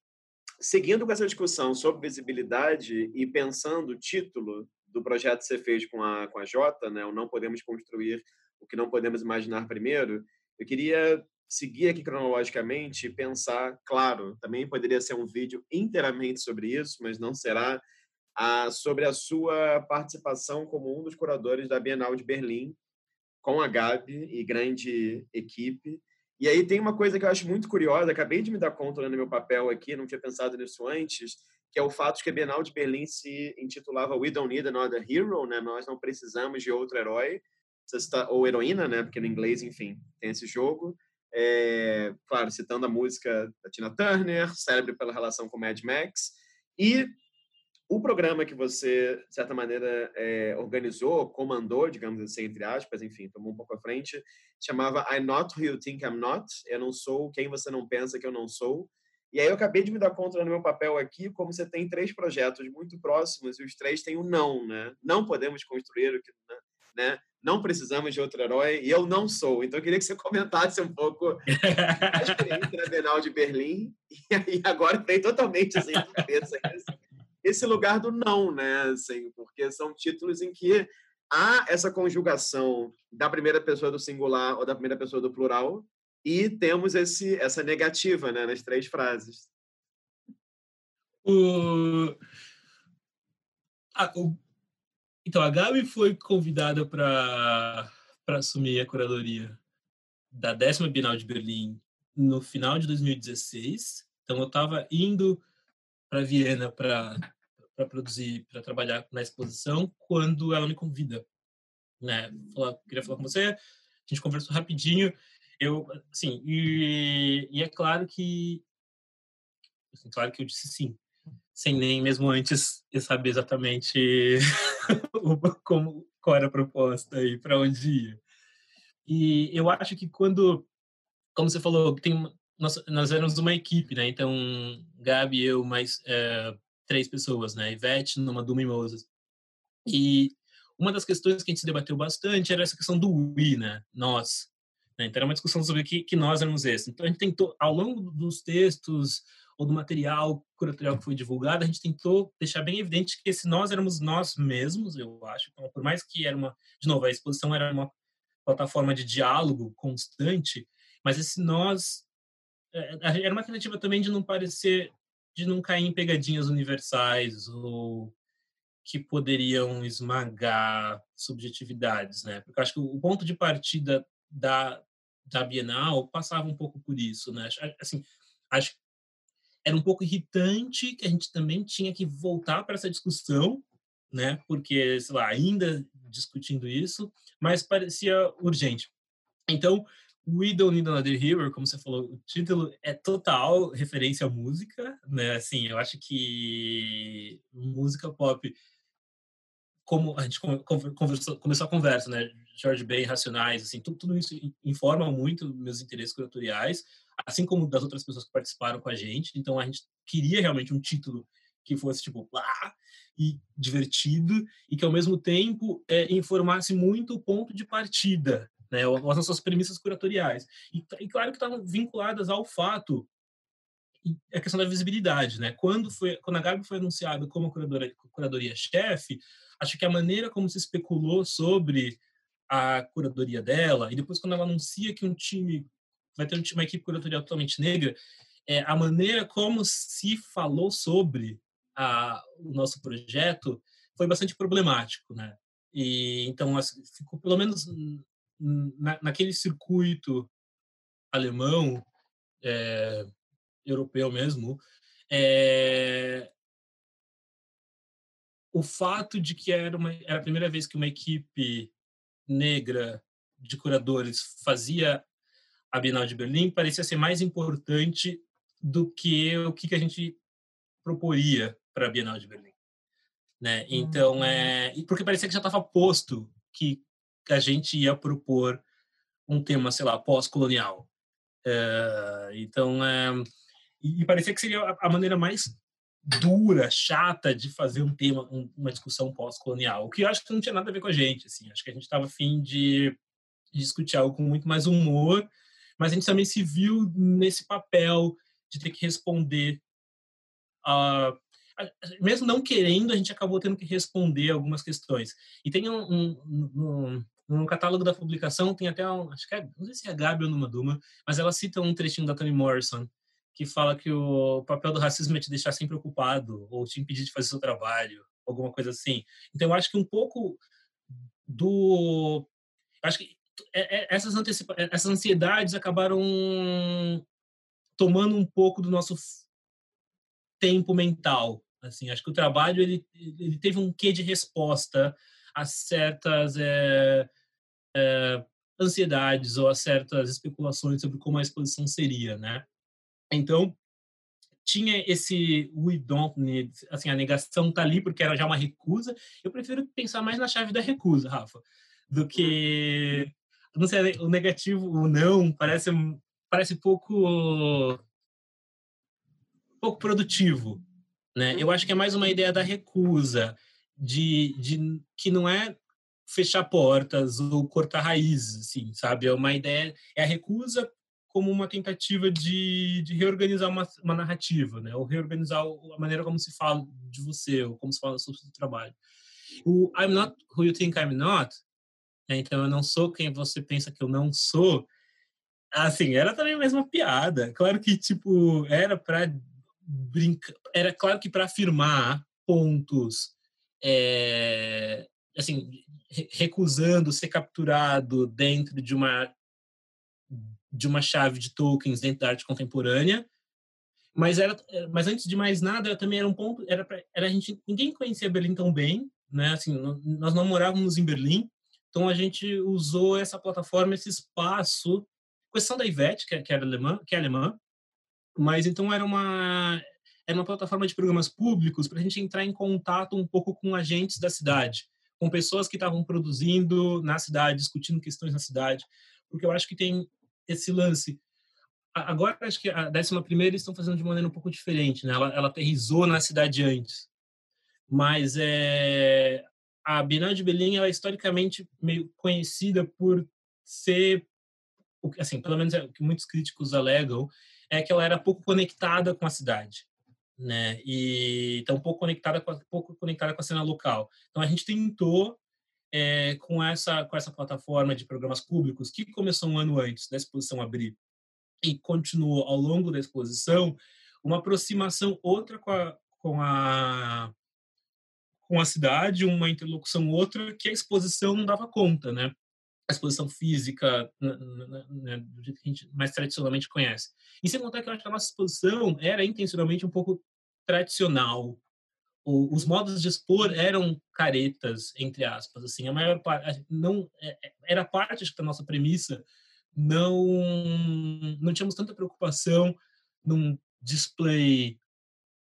seguindo com essa discussão sobre visibilidade e pensando o título do projeto que você fez com a, com a Jota, né, o Não Podemos Construir o que Não Podemos Imaginar Primeiro, eu queria seguir aqui cronologicamente e pensar, claro, também poderia ser um vídeo inteiramente sobre isso, mas não será, a, sobre a sua participação como um dos curadores da Bienal de Berlim, com a Gabi e grande equipe. E aí tem uma coisa que eu acho muito curiosa, acabei de me dar conta no meu papel aqui, não tinha pensado nisso antes, que é o fato de que a Bienal de Berlim se intitulava We Don't Need Another Hero, né? Nós não precisamos de outro herói, ou heroína, né? Porque no inglês, enfim, tem esse jogo. É, claro, citando a música da Tina Turner, célebre pela relação com Mad Max. E o programa que você, de certa maneira, é, organizou, comandou, digamos assim, entre aspas, enfim, tomou um pouco à frente, chamava I'm Not Who You Think I'm Not. Eu não sou quem você não pensa que eu não sou. E aí eu acabei de me dar conta no meu papel aqui, como você tem três projetos muito próximos e os três têm um não, né? Não podemos construir o que, né? Não precisamos de outro herói e eu não sou. Então eu queria que você comentasse um pouco a experiência na Bienal de Berlim e agora tem totalmente assim esse, esse lugar do não, né? Assim, porque são títulos em que há essa conjugação da primeira pessoa do singular ou da primeira pessoa do plural e temos esse, essa negativa né, nas três frases. O... Ah, o... Então, a Gabi foi convidada para assumir a curadoria da décima Bienal de Berlim no final de 2016. Então, eu estava indo para Viena para produzir, para trabalhar na exposição, quando ela me convida. Né? Falar, queria falar com você. A gente conversou rapidinho eu, assim, e, e é claro que, assim, claro que eu disse sim, sem nem mesmo antes eu saber exatamente como, qual era a proposta e para onde ia. E eu acho que quando, como você falou, tem nós, nós éramos uma equipe, né? Então, Gabi, eu, mais é, três pessoas, né? Ivete, Numa Duma e Moses. E uma das questões que a gente debateu bastante era essa questão do we, né? Nós. Né? Então, era uma discussão sobre que, que nós éramos esse. Então, a gente tentou, ao longo dos textos ou do material curatorial que foi divulgado, a gente tentou deixar bem evidente que esse nós éramos nós mesmos, eu acho. Então, por mais que era uma, de novo, a exposição era uma plataforma de diálogo constante, mas esse nós é, era uma tentativa também de não parecer, de não cair em pegadinhas universais ou que poderiam esmagar subjetividades, né? Porque acho que o ponto de partida da, da Bienal passava um pouco por isso, né? Assim, acho era um pouco irritante que a gente também tinha que voltar para essa discussão, né? Porque, sei lá, ainda discutindo isso, mas parecia urgente. Então, We Don't Need Another Hero, como você falou, o título é total referência à música, né? Assim, eu acho que música pop como a gente conversou, começou a conversa, né? George Ben, Racionais, assim, tudo, tudo, isso informa muito meus interesses curatoriais, assim como das outras pessoas que participaram com a gente. Então a gente queria realmente um título que fosse tipo lá e divertido e que ao mesmo tempo é, informasse muito o ponto de partida, né? As nossas premissas curatoriais. E, e claro que estavam vinculadas ao fato a questão da visibilidade, né? Quando foi, quando a Gabi foi anunciada como curadora, curadoria chefe, acho que a maneira como se especulou sobre a curadoria dela e depois quando ela anuncia que um time vai ter uma equipe curatorial totalmente negra, é, a maneira como se falou sobre a, o nosso projeto foi bastante problemático, né? E então ficou pelo menos na, naquele circuito alemão, é, europeu mesmo, é, o fato de que era, uma, era a primeira vez que uma equipe negra de curadores fazia a Bienal de Berlim parecia ser mais importante do que o que a gente proporia para a Bienal de Berlim, né? Então uhum. é porque parecia que já estava posto que a gente ia propor um tema, sei lá, pós-colonial. É, então é, e parecia que seria a maneira mais dura, chata de fazer um tema, uma discussão pós-colonial, o que eu acho que não tinha nada a ver com a gente, assim, acho que a gente estava afim de, discutir algo com muito mais humor, mas a gente também se viu nesse papel de ter que responder a mesmo não querendo, a gente acabou tendo que responder algumas questões. E tem um, um, um, no catálogo da publicação, tem até, um, acho que é, não sei se é a Gabi ou Numa Duma, mas ela cita um trechinho da Toni Morrison, que fala que o papel do racismo é te deixar sempre ocupado, ou te impedir de fazer seu trabalho, alguma coisa assim. Então, eu acho que um pouco do... Acho que é, é, essas, antecipa... essas ansiedades acabaram tomando um pouco do nosso tempo mental. Assim, acho que o trabalho ele, ele teve um quê de resposta a certas é, é, ansiedades ou a certas especulações sobre como a exposição seria, né? Então tinha esse we don't need, assim a negação tá ali porque era já uma recusa. Eu prefiro pensar mais na chave da recusa, Rafa, do que não sei, o negativo, o não parece parece pouco pouco produtivo, né? Eu acho que é mais uma ideia da recusa, de, de que não é fechar portas ou cortar raízes, assim, sabe? É uma ideia, é a recusa como uma tentativa de, de reorganizar uma, uma narrativa, né? Ou reorganizar a maneira como se fala de você, ou como se fala sobre o seu trabalho. O I'm not who you think I'm not, né? então eu não sou quem você pensa que eu não sou, assim, era também mais uma piada. Claro que, tipo, era para brincar. Era claro que para afirmar pontos, é, assim, recusando ser capturado dentro de uma de uma chave de tokens dentro da arte contemporânea, mas era, mas antes de mais nada, também era um ponto, era pra, era a gente ninguém conhecia Berlim tão bem, né? Assim, nós não morávamos em Berlim, então a gente usou essa plataforma, esse espaço, questão da Ivete, que, que era alemã, que é alemã, mas então era uma era uma plataforma de programas públicos para a gente entrar em contato um pouco com agentes da cidade, com pessoas que estavam produzindo na cidade, discutindo questões na cidade, porque eu acho que tem esse lance. Agora acho que a 11 primeira estão fazendo de maneira um pouco diferente, né? Ela, ela aterrizou na cidade antes, mas é a Bienal de Belém é historicamente meio conhecida por ser assim, pelo menos é o que muitos críticos alegam, é que ela era pouco conectada com a cidade, né? E então pouco conectada com a, pouco conectada com a cena local. Então a gente tentou é, com essa com essa plataforma de programas públicos que começou um ano antes da exposição abrir e continuou ao longo da exposição uma aproximação outra com a, com a com a cidade, uma interlocução outra que a exposição não dava conta, né? a exposição física né, do jeito que a gente mais tradicionalmente conhece. E sem contar que eu acho que a nossa exposição era intencionalmente um pouco tradicional. O, os modos de expor eram caretas, entre aspas. Assim, a maior parte não é, é, era parte da nossa premissa. Não não tínhamos tanta preocupação num display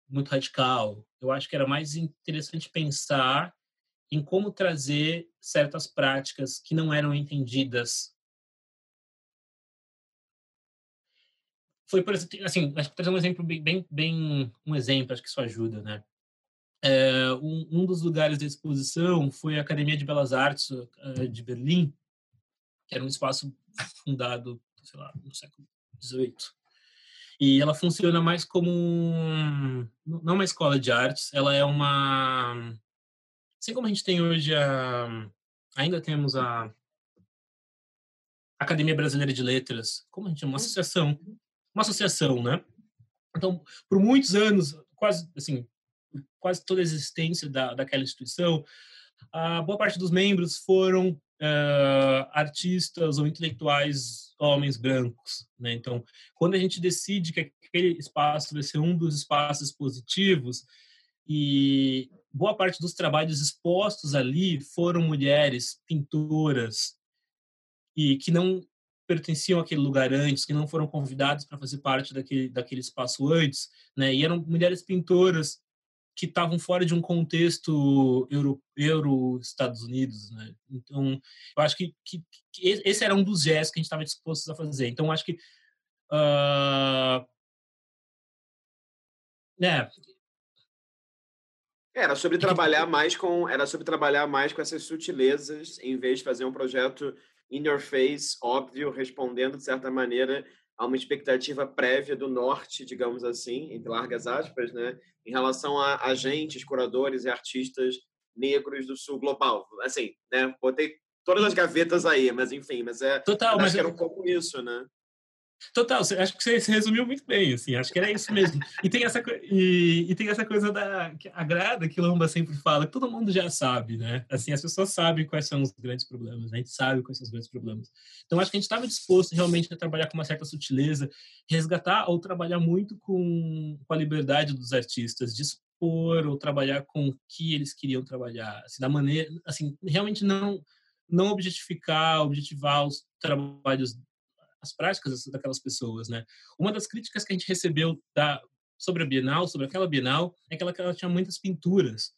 muito radical. Eu acho que era mais interessante pensar em como trazer certas práticas que não eram entendidas. Foi por assim, acho que trazer um exemplo bem, bem, um exemplo, acho que isso ajuda, né? É, um, um, dos lugares da exposição foi a Academia de Belas Artes uh, de Berlim, que era um espaço fundado, sei lá, no século XVIII. E ela funciona mais como não uma escola de artes, ela é uma Assim como a gente tem hoje a. Ainda temos a Academia Brasileira de Letras, como a gente chama? Uma associação. Uma associação, né? Então, por muitos anos, quase assim, quase toda a existência da, daquela instituição, a boa parte dos membros foram uh, artistas ou intelectuais homens brancos. Né? Então, quando a gente decide que aquele espaço vai ser um dos espaços positivos e boa parte dos trabalhos expostos ali foram mulheres pintoras e que não pertenciam àquele lugar antes, que não foram convidados para fazer parte daquele, daquele espaço antes, né? E eram mulheres pintoras que estavam fora de um contexto euro, euro Estados Unidos, né? Então, eu acho que, que, que esse era um dos gestos que a gente estava disposto a fazer. Então, acho que uh, né, era sobre trabalhar mais com era sobre trabalhar mais com essas sutilezas em vez de fazer um projeto in your face, óbvio, respondendo de certa maneira a uma expectativa prévia do norte, digamos assim, entre largas aspas, né, em relação a agentes, curadores e artistas negros do sul global. Assim, né, botei todas as gavetas aí, mas enfim, mas é Total, mas era um pouco isso, né? Total, acho que você resumiu muito bem, assim, acho que era isso mesmo. E tem essa, e, e tem essa coisa da que agrada que Lomba sempre fala, que todo mundo já sabe, né? Assim, as pessoas sabem quais são os grandes problemas, né? a gente sabe quais são os grandes problemas. Então, acho que a gente estava disposto realmente a trabalhar com uma certa sutileza, resgatar ou trabalhar muito com, com a liberdade dos artistas, de expor ou trabalhar com o que eles queriam trabalhar, assim, da maneira, assim, realmente não não objetificar, objetivar os trabalhos as práticas daquelas pessoas, né? Uma das críticas que a gente recebeu da, sobre a Bienal, sobre aquela Bienal, é que ela, que ela tinha muitas pinturas,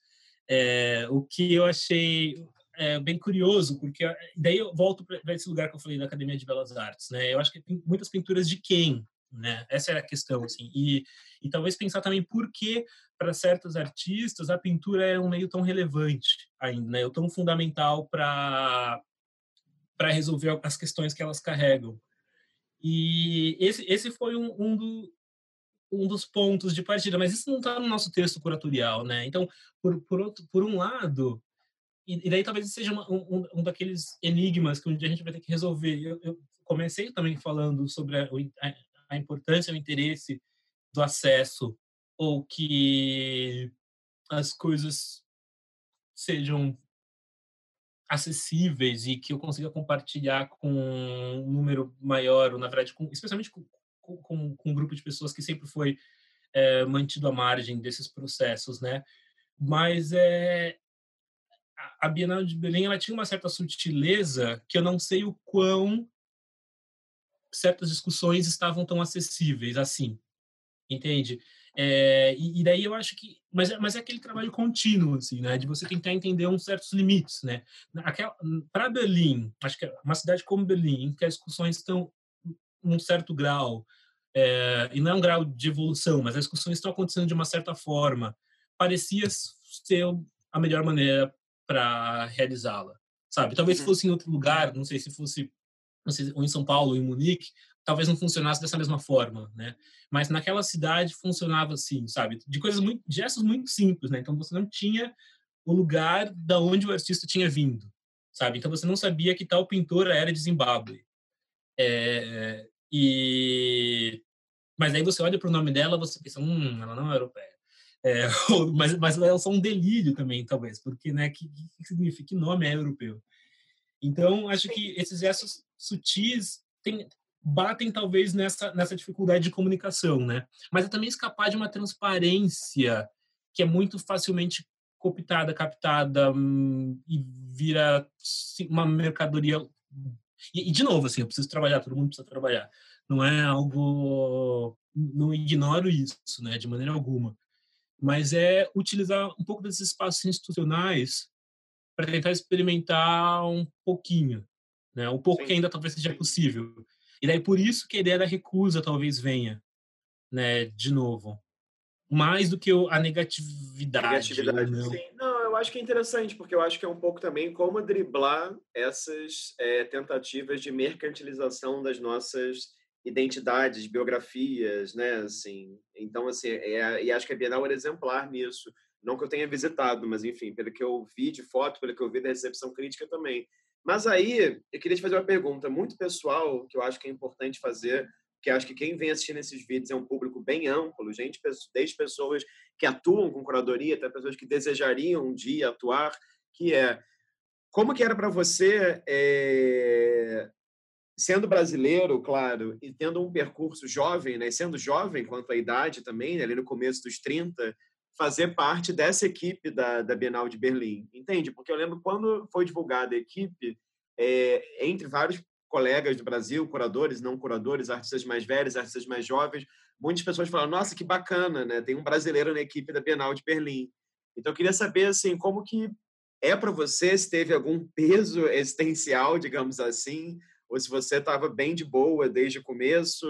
é, o que eu achei é, bem curioso, porque daí eu volto para esse lugar que eu falei da Academia de Belas Artes, né? Eu acho que tem muitas pinturas de quem, né? Essa era a questão, assim. E, e talvez pensar também por que para certos artistas a pintura é um meio tão relevante ainda, né? Tão fundamental para para resolver as questões que elas carregam. E esse, esse foi um, um, do, um dos pontos de partida, mas isso não está no nosso texto curatorial, né? Então, por, por, outro, por um lado, e, e daí talvez seja uma, um, um, daqueles enigmas que um dia a gente vai ter que resolver. Eu, eu comecei também falando sobre a, a, a importância, o interesse do acesso, ou que as coisas sejam acessíveis e que eu consiga compartilhar com um número maior, ou na verdade, com, especialmente com, com, com, um grupo de pessoas que sempre foi é, mantido à margem desses processos, né? Mas é, a Bienal de Belém ela tinha uma certa sutileza que eu não sei o quão certas discussões estavam tão acessíveis assim, entende? É, e, e, daí eu acho que, mas, mas é aquele trabalho contínuo, assim, né, de você tentar entender uns certos limites, né. Para Berlim, acho que é uma cidade como Berlim, que as discussões estão num certo grau, é, e não é um grau de evolução, mas as discussões estão acontecendo de uma certa forma, parecia ser a melhor maneira para realizá-la, sabe? Talvez se uhum. fosse em outro lugar, não sei se fosse não sei, ou em São Paulo ou em Munique, talvez não funcionasse dessa mesma forma, né? Mas naquela cidade funcionava assim, sabe? De coisas muito, de gestos muito simples, né? Então você não tinha o lugar da onde o artista tinha vindo, sabe? Então você não sabia que tal pintora era de Zimbábue. É, e mas aí você olha para o nome dela, você pensa, hum, ela não é europeia. É, mas, mas ela é só um delírio também, talvez, porque, né, que, que significa que nome é europeu? Então, acho que esses gestos sutis tem, batem talvez nessa, nessa dificuldade de comunicação, né? Mas é também escapar de uma transparência que é muito facilmente cooptada, captada hum, e vira uma mercadoria. E, e, de novo, assim, eu preciso trabalhar, todo mundo precisa trabalhar. Não é algo. Não ignoro isso, né, de maneira alguma. Mas é utilizar um pouco desses espaços institucionais para tentar experimentar um pouquinho, né? Um pouco Sim. que ainda talvez seja possível. E daí por isso que a ideia da recusa talvez venha, né, de novo. Mais do que a negatividade. negatividade não. Sim. não, eu acho que é interessante, porque eu acho que é um pouco também como driblar essas é, tentativas de mercantilização das nossas identidades, biografias, né, assim. Então, assim, é, e acho que a Bienal era exemplar nisso. Não que eu tenha visitado, mas, enfim, pelo que eu vi de foto, pelo que eu vi da recepção crítica também. Mas aí, eu queria te fazer uma pergunta muito pessoal, que eu acho que é importante fazer, que acho que quem vem assistindo esses vídeos é um público bem amplo, gente, desde pessoas que atuam com curadoria até pessoas que desejariam um dia atuar, que é como que era para você, é, sendo brasileiro, claro, e tendo um percurso jovem, né, sendo jovem quanto à idade também, né, ali no começo dos 30, fazer parte dessa equipe da, da Bienal de Berlim, entende? Porque eu lembro quando foi divulgada a equipe, é, entre vários colegas do Brasil, curadores, não curadores, artistas mais velhos, artistas mais jovens, muitas pessoas falaram, nossa, que bacana, né? Tem um brasileiro na equipe da Bienal de Berlim. Então, eu queria saber, assim, como que é para você, se teve algum peso existencial, digamos assim, ou se você estava bem de boa desde o começo,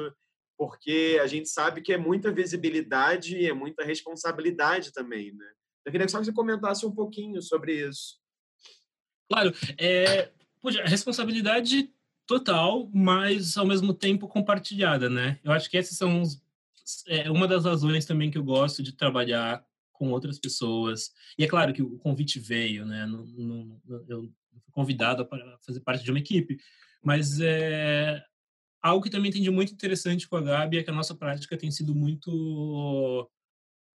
porque a gente sabe que é muita visibilidade e é muita responsabilidade também, né? Eu queria só que você comentasse um pouquinho sobre isso. Claro, é, Poxa, responsabilidade total, mas ao mesmo tempo compartilhada, né? Eu acho que essas são os, é, uma das razões também que eu gosto de trabalhar com outras pessoas. E é claro que o convite veio, né? No, no, eu fui convidado para fazer parte de uma equipe, mas é algo que também entendi muito interessante com a Gabi é que a nossa prática tem sido muito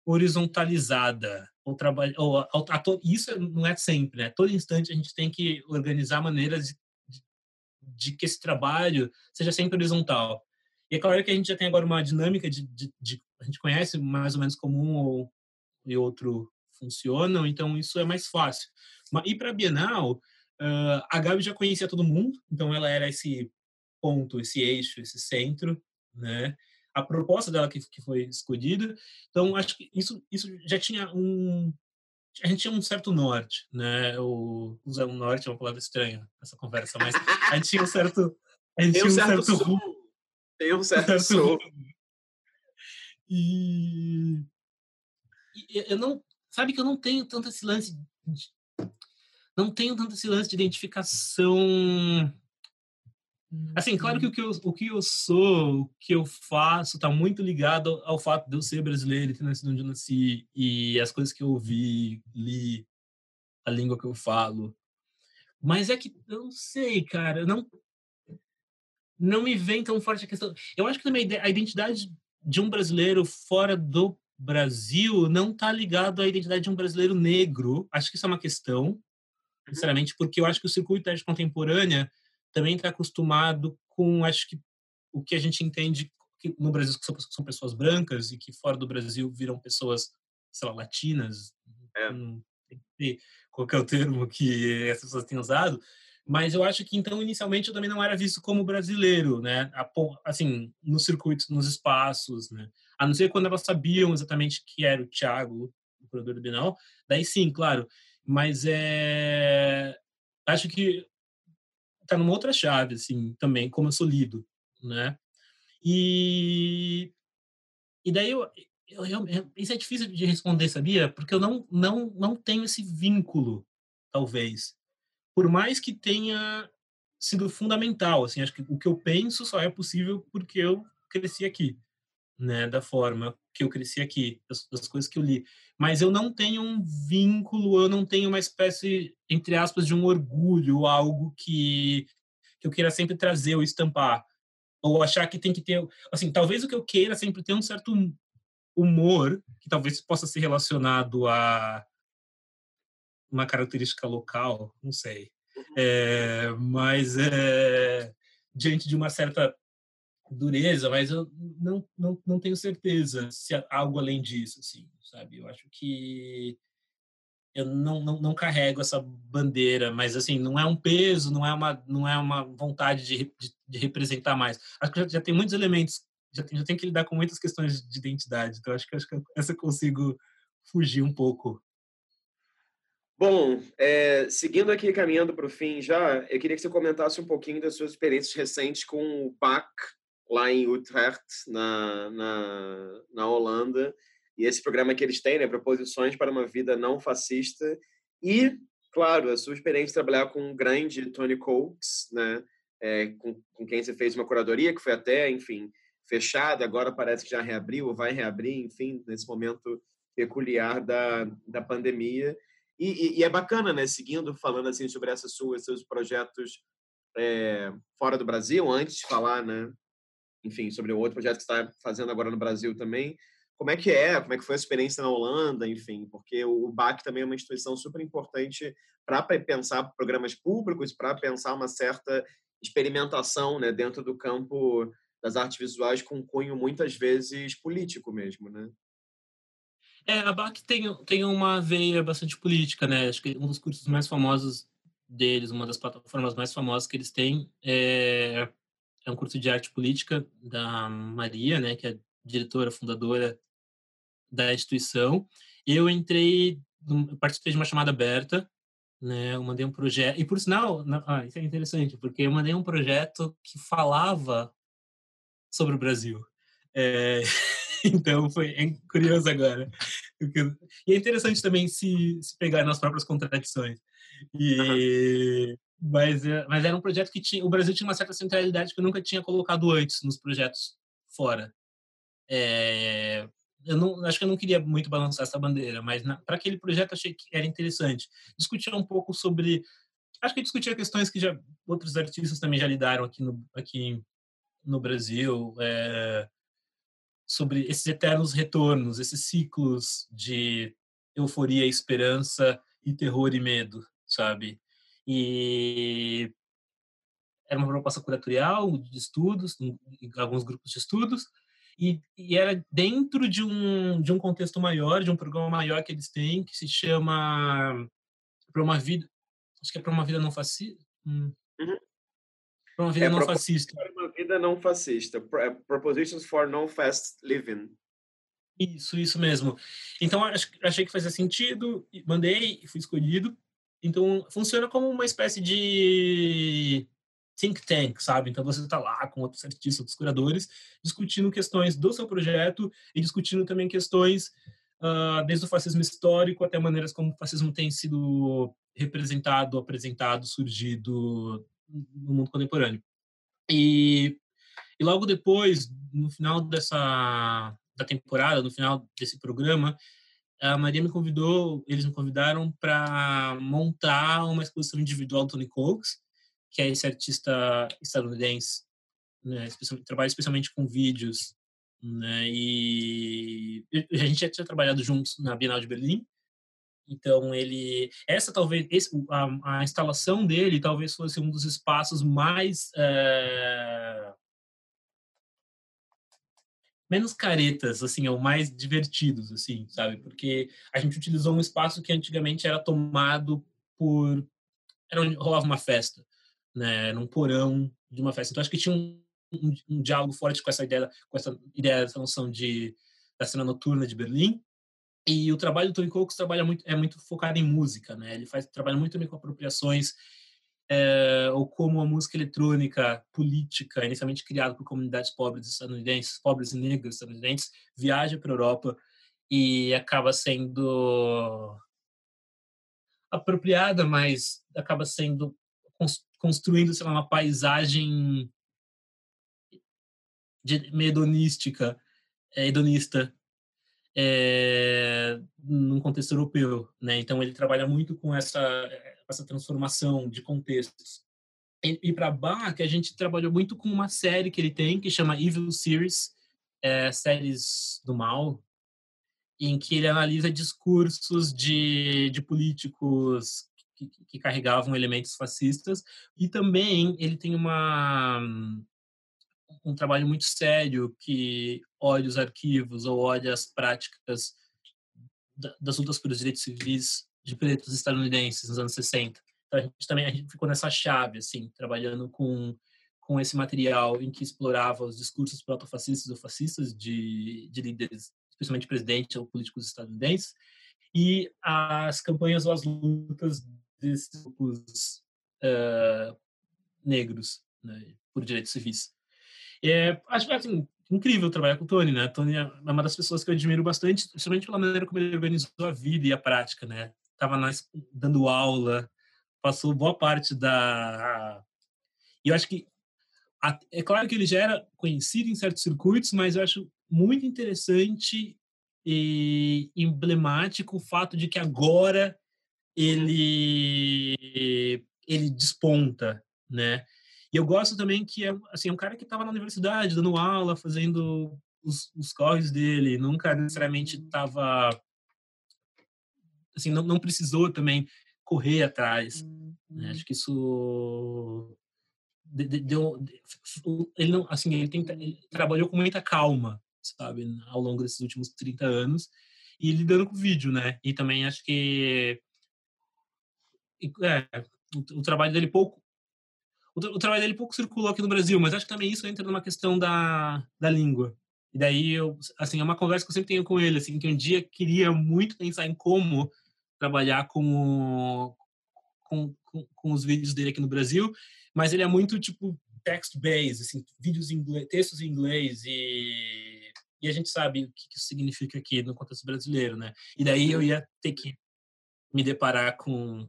horizontalizada. Ou trabalho ou, a, a, isso não é sempre né? Todo instante a gente tem que organizar maneiras de, de, de, que esse trabalho seja sempre horizontal. E é claro que a gente já tem agora uma dinâmica de, de, de a gente conhece mais ou menos como um ou, e outro funcionam então isso é mais fácil. Mas e para a Bienal uh, a Gabi já conhecia todo mundo então ela era esse ponto esse eixo esse centro né a proposta dela que, que foi escolhida. Então, acho que isso, isso já tinha um. A gente tinha um certo norte, né? O, usar um norte é uma palavra estranha nessa conversa, mas a gente tinha um certo. A gente Tem um tinha um certo, certo rumo. Tem um certo, certo E, e eu não. Sabe que eu não tenho tanto esse lance. De, não tenho tanto esse lance de identificação Assim, claro que o que eu, o que eu sou, o que eu faço, está muito ligado ao fato de eu ser brasileiro e ter nascido onde eu nasci, e as coisas que eu ouvi, li, a língua que eu falo. Mas é que eu não sei, cara, não não me vem tão forte a questão. Eu acho que também a identidade de um brasileiro fora do Brasil não está ligado à identidade de um brasileiro negro. Acho que isso é uma questão, uhum. sinceramente, porque eu acho que o circuito de arte contemporânea também está acostumado com, acho que, o que a gente entende que no Brasil são, são pessoas brancas e que fora do Brasil viram pessoas, sei lá, latinas. É. Não sei qual é termo que essas pessoas têm usado. Mas eu acho que, então, inicialmente, eu também não era visto como brasileiro, né? Assim, nos circuitos, nos espaços, né? A não ser quando elas sabiam exatamente que era o Thiago, o produtor do Bienal. Daí sim, claro. Mas é... Acho que tá numa outra chave, assim, também, como eu sou lido, né? E, e daí eu, eu, eu, isso é difícil de responder, sabia? Porque eu não, não, não tenho esse vínculo, talvez. Por mais que tenha sido fundamental, assim, acho que o que eu penso só é possível porque eu cresci aqui, né, da forma que eu cresci aqui, das, das, coisas que eu li. Mas eu não tenho um vínculo, eu não tenho uma espécie, entre aspas, de um orgulho, algo que, que eu queira sempre trazer ou estampar. Ou achar que tem que ter. Assim, talvez o que eu queira sempre ter um certo humor, que talvez possa ser relacionado a uma característica local, não sei. É, mas é, diante de uma certa dureza, mas eu não, não, não tenho certeza se há algo além disso, assim, sabe? Eu acho que eu não, não, não carrego essa bandeira, mas assim, não é um peso, não é uma, não é uma vontade de, de, de representar mais. Acho que já, já, tem muitos elementos, já tem, já tem que lidar com muitas questões de identidade, então acho que, acho que essa eu consigo fugir um pouco. Bom, é, seguindo aqui, caminhando para o fim já, eu queria que você comentasse um pouquinho das suas experiências recentes com o BAC lá em Utrecht, na, na, na Holanda, e esse programa que eles têm, né, Proposições para uma Vida Não Fascista, e, claro, a sua experiência de trabalhar com o grande Tony Coates, né, é, com, com quem você fez uma curadoria, que foi até, enfim, fechada, agora parece que já reabriu, vai reabrir, enfim, nesse momento peculiar da, da pandemia. E, e, e é bacana, né, seguindo, falando assim sobre essas suas, seus projetos é, fora do Brasil, antes de falar, né, enfim, sobre o outro projeto que está fazendo agora no Brasil também. Como é que é? Como é que foi a experiência na Holanda? Enfim, porque o BAC também é uma instituição super importante para pensar programas públicos, para pensar uma certa experimentação né, dentro do campo das artes visuais com cunho muitas vezes político mesmo, né? É, a BAC tem, tem uma veia bastante política, né? Acho que um dos cursos mais famosos deles, uma das plataformas mais famosas que eles têm é é um curso de arte política da Maria, né, que é diretora, fundadora da instituição. Eu entrei, participei de uma chamada aberta, né, eu mandei um projeto, e por sinal, ah, isso é interessante, porque eu mandei um projeto que falava sobre o Brasil. É, então foi é curioso agora. E é interessante também se, se pegar nas próprias contradições. E, mas, é, mas era um projeto que tinha, o Brasil tinha uma certa centralidade que eu nunca tinha colocado antes nos projetos fora. É, eu não, acho que eu não queria muito balançar essa bandeira, mas para aquele projeto achei que era interessante. Discutir um pouco sobre, acho que discutir questões que já outros artistas também já lidaram aqui no, aqui no Brasil, é, sobre esses eternos retornos, esses ciclos de euforia, esperança e terror e medo, sabe? E era uma proposta curatorial de estudos, alguns grupos de estudos, e, e, era dentro de um, de um contexto maior, de um programa maior que eles têm, que se chama Para uma Vida, acho que é Para uma Vida Não Fascista. Hum. Uhum. Para uma Vida é, Não Fascista. Para uma Vida Não Fascista. Propositions for Non-Fast Living. Isso, isso mesmo. Então, achei que fazia sentido, mandei e fui escolhido. Então, funciona como uma espécie de think tank, sabe? Então você está lá com outros artistas, outros curadores, discutindo questões do seu projeto e discutindo também questões uh, desde o fascismo histórico até maneiras como o fascismo tem sido representado, apresentado, surgido no mundo contemporâneo. E, e logo depois, no final dessa da temporada, no final desse programa, a Maria me convidou, eles me convidaram para montar uma exposição individual do Tony Coates, que é esse artista estadunidense, né, especialmente, trabalha especialmente com vídeos, né, e a gente já tinha trabalhado juntos na Bienal de Berlim, então ele, essa talvez, esse, a, a, instalação dele talvez fosse um dos espaços mais é, menos caretas, assim, ou mais divertidos, assim, sabe? Porque a gente utilizou um espaço que antigamente era tomado por era onde rolava uma festa né, num porão de uma festa. Então acho que tinha um, um, um diálogo forte com essa ideia, com essa ideia, essa noção de da cena noturna de Berlim. E o trabalho do Tony Coates trabalha muito, é muito focado em música, né? Ele faz trabalha muito também com apropriações é, ou como a música eletrônica política, inicialmente criada por comunidades pobres estadunidenses, pobres e negras estadunidenses, viaja para a Europa e acaba sendo apropriada, mas acaba sendo construindo, sei lá, uma paisagem hedonística, é, hedonista, é, num contexto europeu, né? Então ele trabalha muito com essa essa transformação de contextos. E, e para Bach, a gente trabalhou muito com uma série que ele tem que chama Evil Series, é, séries do mal, em que ele analisa discursos de, de políticos que, que, carregavam elementos fascistas e também ele tem uma um trabalho muito sério que olha os arquivos ou olha as práticas das lutas pelos direitos civis de pretos estadunidenses nos anos 60. Então a gente também a gente ficou nessa chave assim, trabalhando com com esse material em que explorava os discursos protofascistas ou fascistas de, de líderes, especialmente presidentes ou políticos estadunidenses, e as campanhas ou as lutas desses grupos uh, negros né, por direitos civis. É, acho assim, incrível trabalhar com o Tony, né? Tony é uma das pessoas que eu admiro bastante, principalmente pela maneira como ele organizou a vida e a prática, né? Tava nós dando aula, passou boa parte da e eu acho que é claro que ele já era conhecido em certos circuitos, mas eu acho muito interessante e emblemático o fato de que agora ele ele desponta, né? E eu gosto também que é assim é um cara que estava na universidade dando aula, fazendo os, os corres dele, nunca necessariamente estava assim não, não precisou também correr atrás. Né? Acho que isso deu ele não assim ele, ele trabalhou com muita calma, sabe, ao longo desses últimos 30 anos e lidando com o vídeo, né? E também acho que é, o, o, trabalho dele pouco o, o, trabalho dele pouco circulou aqui no Brasil, mas acho que também isso entra numa questão da, da língua. E daí eu, assim, é uma conversa que eu sempre tenho com ele, assim, que um dia queria muito pensar em como trabalhar com, com, com, com os vídeos dele aqui no Brasil, mas ele é muito tipo text-based, assim, vídeos em inglês, textos em inglês e e a gente sabe o que isso significa aqui no contexto brasileiro, né? E daí eu ia ter que me deparar com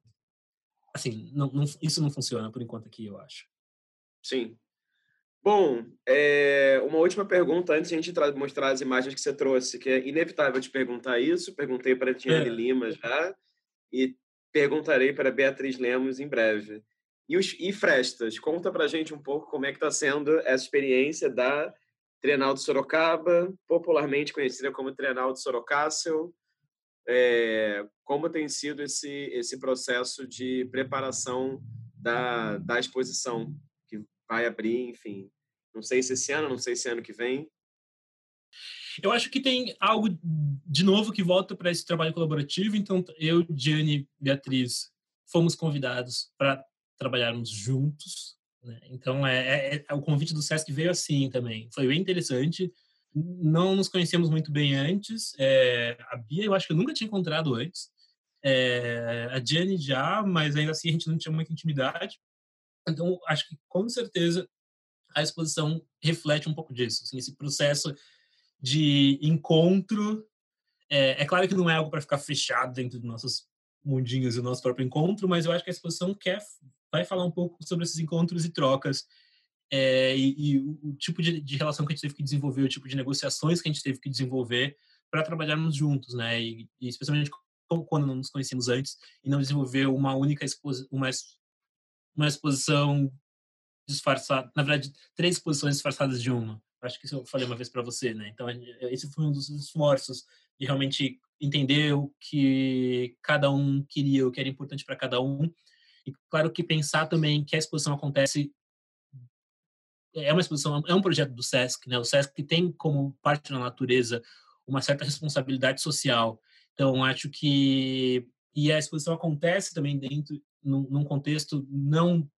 assim, não, não, isso não funciona por enquanto aqui, eu acho. Sim. Bom, é, uma última pergunta antes de a gente mostrar as imagens que você trouxe, que é inevitável te perguntar isso. Perguntei para a Tiane é. Lima já e perguntarei para Beatriz Lemos em breve. E, os, e Frestas, conta para a gente um pouco como é que está sendo essa experiência da Trienal de Sorocaba, popularmente conhecida como Trienal de Sorocácel. É, como tem sido esse, esse processo de preparação da, da exposição que vai abrir, enfim, não sei se esse ano, não sei se ano que vem. Eu acho que tem algo de novo que volta para esse trabalho colaborativo. Então, eu, Diane Beatriz fomos convidados para trabalharmos juntos. Né? Então, é, é, é, o convite do SESC veio assim também. Foi bem interessante. Não nos conhecemos muito bem antes. É, a Bia, eu acho que eu nunca tinha encontrado antes. É, a Diane já, mas ainda assim a gente não tinha muita intimidade. Então, acho que com certeza a exposição reflete um pouco disso, assim, esse processo de encontro. É, é claro que não é algo para ficar fechado dentro dos nossos mundinhos e do nosso próprio encontro, mas eu acho que a exposição quer vai falar um pouco sobre esses encontros e trocas é, e, e, o tipo de, de, relação que a gente teve que desenvolver, o tipo de negociações que a gente teve que desenvolver para trabalharmos juntos, né? E, e, especialmente quando não nos conhecíamos antes e não desenvolver uma única exposição, uma, uma exposição disfarçado, na verdade, três posições disfarçadas de uma. Acho que isso eu falei uma vez para você, né? Então, esse foi um dos esforços de realmente entender o que cada um queria, o que era importante para cada um. E claro que pensar também que a exposição acontece é uma exposição, é um projeto do SESC, né? O SESC tem como parte da natureza uma certa responsabilidade social. Então, acho que e a exposição acontece também dentro num contexto não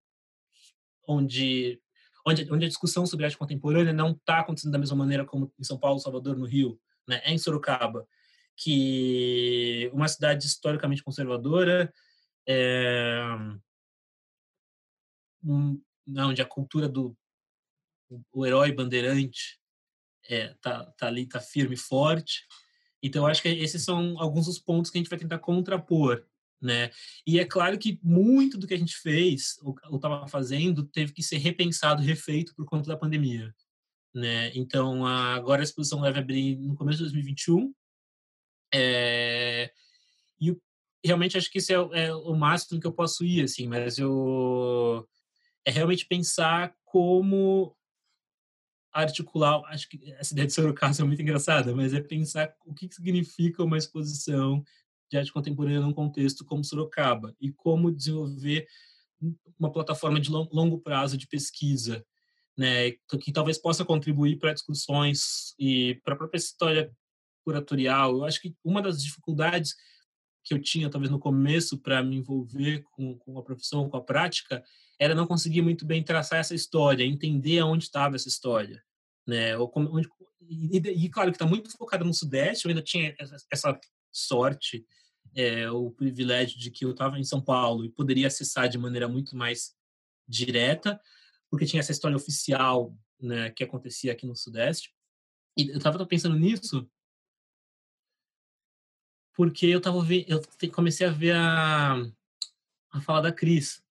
onde onde, onde a discussão sobre arte contemporânea não está acontecendo da mesma maneira como em São Paulo, Salvador, no Rio, né? É em Sorocaba, que uma cidade historicamente conservadora, é, um, onde a cultura do o herói bandeirante é, tá, tá ali, tá firme e forte. Então, acho que esses são alguns dos pontos que a gente vai tentar contrapor né? E é claro que muito do que a gente fez ou estava fazendo teve que ser repensado, refeito por conta da pandemia, né? Então agora a exposição deve abrir no começo de 2021 é, e realmente acho que isso é, é, o máximo que eu posso ir, assim. Mas eu é realmente pensar como articular. Acho que essa ideia de Sorocaba é muito engraçada, mas é pensar o que significa uma exposição de arte contemporânea num contexto como Sorocaba e como desenvolver uma plataforma de longo prazo de pesquisa, né, que talvez possa contribuir para discussões e para a própria história curatorial. Eu acho que uma das dificuldades que eu tinha, talvez no começo, para me envolver com, com a profissão, com a prática, era não conseguir muito bem traçar essa história, entender aonde estava essa história. Né? Ou como, onde, e, e, claro que está muito focada no Sudeste, eu ainda tinha essa sorte, é, o privilégio de que eu estava em São Paulo e poderia acessar de maneira muito mais direta, porque tinha essa história oficial né, que acontecia aqui no Sudeste. E eu estava pensando nisso porque eu tava vendo, eu comecei a ver a, a fala da Cris.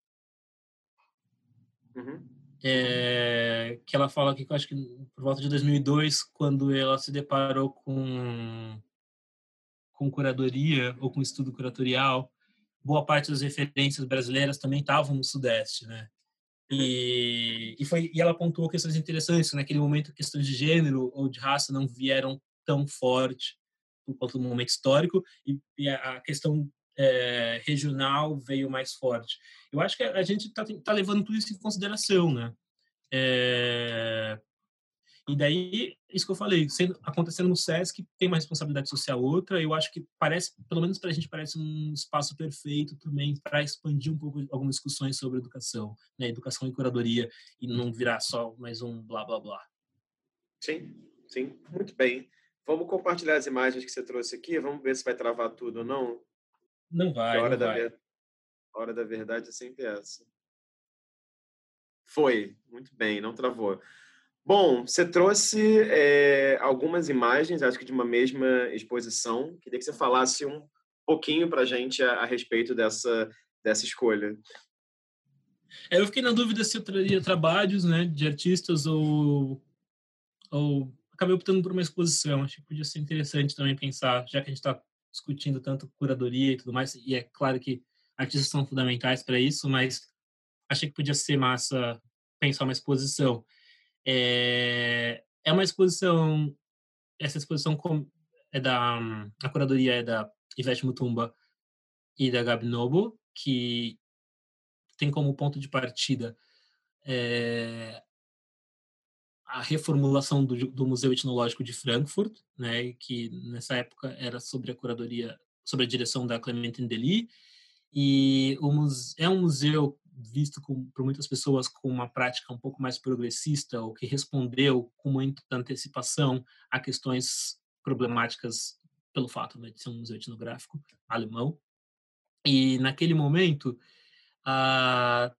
Uhum. É, que ela fala que eu acho que por volta de 2002, quando ela se deparou com com curadoria ou com estudo curatorial, boa parte das referências brasileiras também estavam no Sudeste, né? E, e, foi, e ela pontuou questões interessantes. Naquele momento, questões de gênero ou de raça não vieram tão forte por conta do momento histórico e, e a questão é, regional veio mais forte. Eu acho que a gente está tá levando tudo isso em consideração, né? É, e daí, isso que eu falei, sendo, acontecendo no SESC, tem uma responsabilidade social outra, eu acho que parece, pelo menos para a gente, parece um espaço perfeito também para expandir um pouco algumas discussões sobre educação, né? educação e curadoria, e não virar só mais um blá blá blá. Sim, sim, muito bem. Vamos compartilhar as imagens que você trouxe aqui, vamos ver se vai travar tudo ou não. Não vai, hora, não da, vai. Ver... a hora da verdade é sempre essa. Foi, muito bem, não travou. Bom, você trouxe é, algumas imagens, acho que de uma mesma exposição. Queria que você falasse um pouquinho para a gente a, respeito dessa, dessa escolha? É, eu fiquei na dúvida se eu traria trabalhos né, de artistas ou, ou acabei optando por uma exposição. Acho que podia ser interessante também pensar, já que a gente está discutindo tanto curadoria e tudo mais, e é claro que artistas são fundamentais para isso, mas achei que podia ser massa pensar uma exposição. É, é uma exposição, essa exposição é da, a curadoria é da Ivete Mutumba e da Gabi Nobo, que tem como ponto de partida é, a reformulação do, do, Museu Etnológico de Frankfurt, né, que nessa época era sobre a curadoria, sobre a direção da Clementine Dely, e o é um museu visto com, por muitas pessoas com uma prática um pouco mais progressista, ou que respondeu com muita antecipação a questões problemáticas pelo fato né, de ser um museu etnográfico alemão. E naquele momento, a,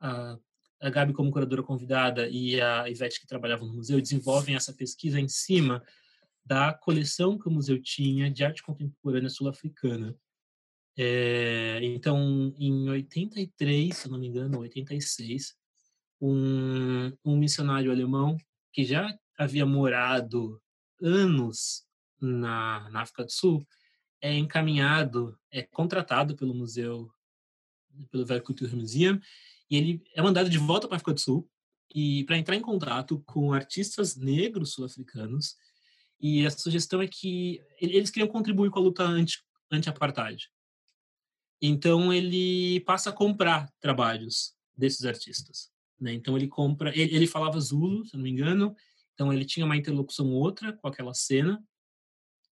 a, a Gabi, como curadora convidada, e a Ivete, que trabalhavam no museu, desenvolvem essa pesquisa em cima da coleção que o museu tinha de arte contemporânea sul-africana. É, então, em 83, se não me engano, 86, um, um missionário alemão que já havia morado anos na, na África do Sul é encaminhado, é contratado pelo museu pelo Museum, e ele é mandado de volta para a África do Sul e para entrar em contato com artistas negros sul-africanos. E a sugestão é que eles queriam contribuir com a luta anti, anti-apartheid. Então ele passa a comprar trabalhos desses artistas. Né? Então ele compra, ele, ele falava Zulu, se não me engano, então ele tinha uma interlocução outra com aquela cena.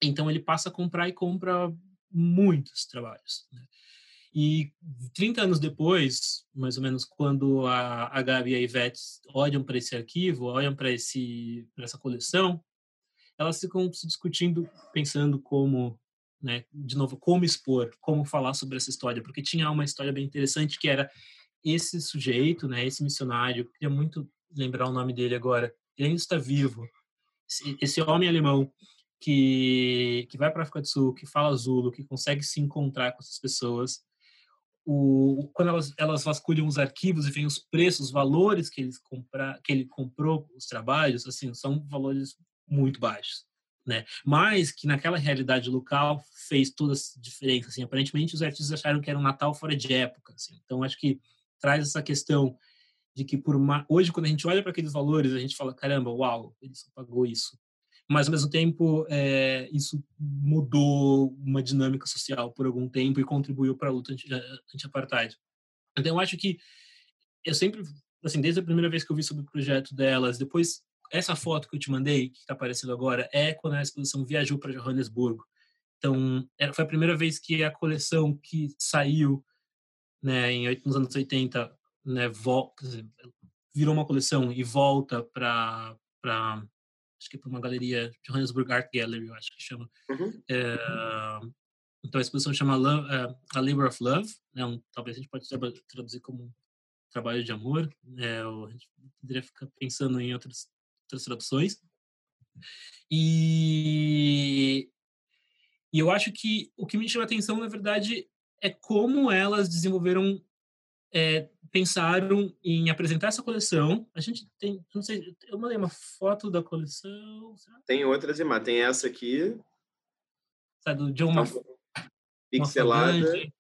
Então ele passa a comprar e compra muitos trabalhos. Né? E 30 anos depois, mais ou menos, quando a, a Gabi e a Ivete olham para esse arquivo, olham para essa coleção, elas ficam se discutindo, pensando como, né, de novo, como expor, como falar sobre essa história, porque tinha uma história bem interessante que era esse sujeito, né, esse missionário, eu queria muito lembrar o nome dele agora, ele ainda está vivo, esse, homem alemão que, que vai para a África do Sul, que fala Zulu, que consegue se encontrar com essas pessoas, o, quando elas, elas vasculham os arquivos e veem os preços, os valores que, eles compra, que ele comprou os trabalhos, assim, são valores muito baixos. Né? Mas que naquela realidade local fez toda a diferença. Assim, aparentemente os artistas acharam que era um Natal fora de época. Assim. Então acho que traz essa questão de que por uma... hoje quando a gente olha para aqueles valores a gente fala caramba, uau, ele só pagou isso mas ao mesmo tempo é, isso mudou uma dinâmica social por algum tempo e contribuiu para a luta eh, anti-apartheid. Então eu acho que eu sempre, assim, desde a primeira vez que eu vi sobre o projeto delas, depois essa foto que eu te mandei, que está aparecendo agora, é quando a exposição viajou para Johannesburgo. Então, foi a primeira vez que a coleção que saiu né, em, nos anos 80 né, volta, virou uma coleção e volta para acho que é para uma galeria Johannesburg Art Gallery, eu acho que chama. Uhum. É, então a exposição chama Love, uh, A Labor of Love, né? Um, talvez a gente pode traduzir como trabalho de amor, né? a gente poderia ficar pensando em outras, outras traduções. E, e eu acho que o que me chama a atenção, na verdade, é como elas desenvolveram é, pensaram em apresentar essa coleção. A gente tem, não sei, eu mandei uma foto da coleção. Tem outras imagens, tem essa aqui. Sabe, do John Maf Pixelada. E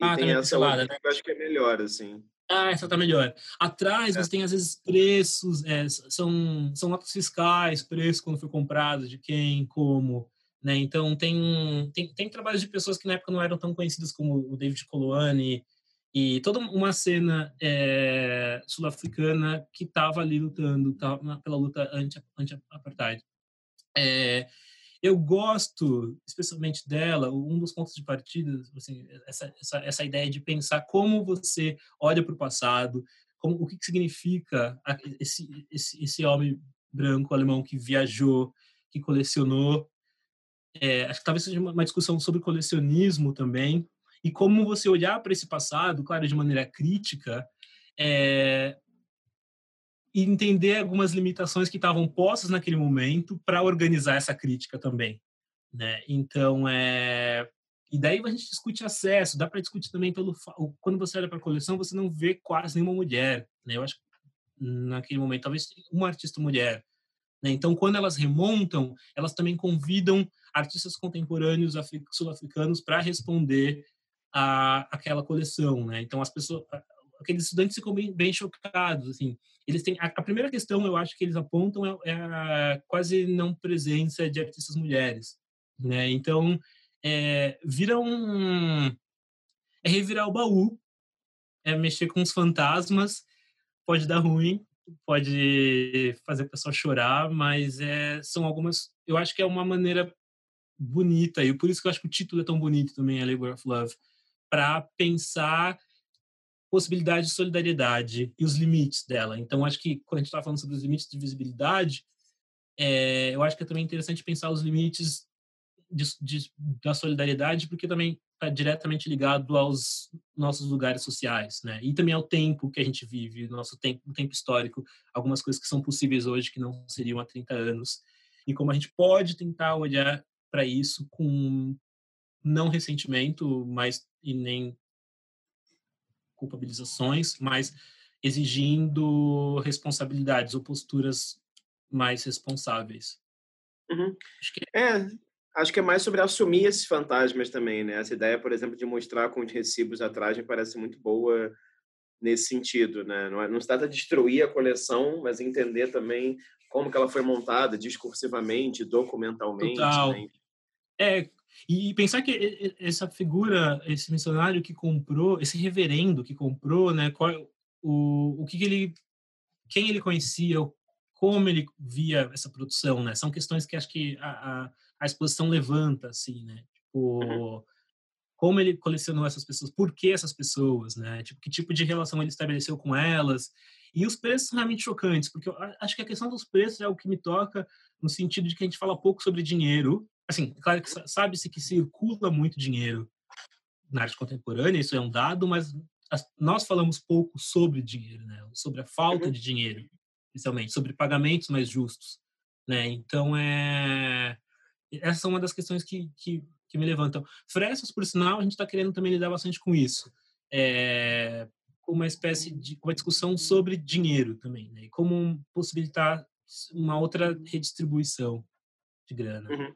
ah, tem essa outra né? que eu acho que é melhor, assim. Ah, essa tá melhor. Atrás é. você tem, às vezes, preços, é, são, são notas fiscais, preço quando foi comprado, de quem, como. Né? Então, tem, tem, tem trabalhos de pessoas que na época não eram tão conhecidas como o David Coloane, e toda uma cena é, sul-africana que estava ali lutando tava pela luta anti-apartheid. é, eu gosto especialmente dela, um dos pontos de partida, assim, essa, essa, essa ideia de pensar como você olha para o passado, como, o que, que significa esse, esse, esse homem branco alemão que viajou, que colecionou. É, acho que talvez seja uma discussão sobre colecionismo também, e como você olhar para esse passado, claro, de maneira crítica, é, entender algumas limitações que estavam postas naquele momento para organizar essa crítica também, né? Então é E daí a gente discute acesso, dá para discutir também pelo quando você olha para a coleção, você não vê quase nenhuma mulher, né? Eu acho que naquele momento talvez uma artista mulher, né? Então quando elas remontam, elas também convidam artistas contemporâneos sul-africanos para responder a aquela coleção, né? Então as pessoas aqueles estudantes ficam bem, bem chocados, assim. Eles têm a, a, primeira questão, eu acho que eles apontam é, é a quase não presença de artistas mulheres, né? Então é, vira um é revirar o baú, é mexer com os fantasmas, pode dar ruim, pode fazer a pessoa chorar, mas é, são algumas. Eu acho que é uma maneira bonita e por isso que eu acho que o título é tão bonito também, a Labor of Love, para pensar possibilidade de solidariedade e os limites dela. Então, acho que quando a gente está falando sobre os limites de visibilidade, é, eu acho que é também interessante pensar os limites de, de, da solidariedade, porque também está diretamente ligado aos nossos lugares sociais, né? E também ao tempo que a gente vive, nosso tempo, tempo histórico, algumas coisas que são possíveis hoje que não seriam há 30 anos, e como a gente pode tentar olhar para isso com não ressentimento, mas e nem culpabilizações, mas exigindo responsabilidades ou posturas mais responsáveis. Uhum. Acho que... É, acho que é mais sobre assumir esses fantasmas também, né? Essa ideia, por exemplo, de mostrar com os recibos atrás me parece muito boa nesse sentido, né? Não, é, não se trata de destruir a coleção, mas entender também como que ela foi montada discursivamente, documentalmente. Total. Né? É, e pensar que essa figura, esse missionário que comprou, esse reverendo que comprou, né, qual, o, o que, que ele, quem ele conhecia, como ele via essa produção, né? São questões que acho que a, a, a exposição levanta, assim, né? Tipo, uhum. como ele colecionou essas pessoas, por que essas pessoas, né? Tipo, que tipo de relação ele estabeleceu com elas. E os preços são realmente chocantes, porque eu acho que a questão dos preços é o que me toca no sentido de que a gente fala pouco sobre dinheiro, assim, claro que sabe-se que circula muito dinheiro na arte contemporânea, isso é um dado, mas nós falamos pouco sobre dinheiro, né? Sobre a falta uhum. de dinheiro, especialmente, sobre pagamentos mais justos, né? Então, é... Essa é uma das questões que, que, que me levantam. Frestas, por sinal, a gente está querendo também lidar bastante com isso. É... Uma espécie de uma discussão sobre dinheiro também, né? E como possibilitar uma outra redistribuição de grana. Uhum.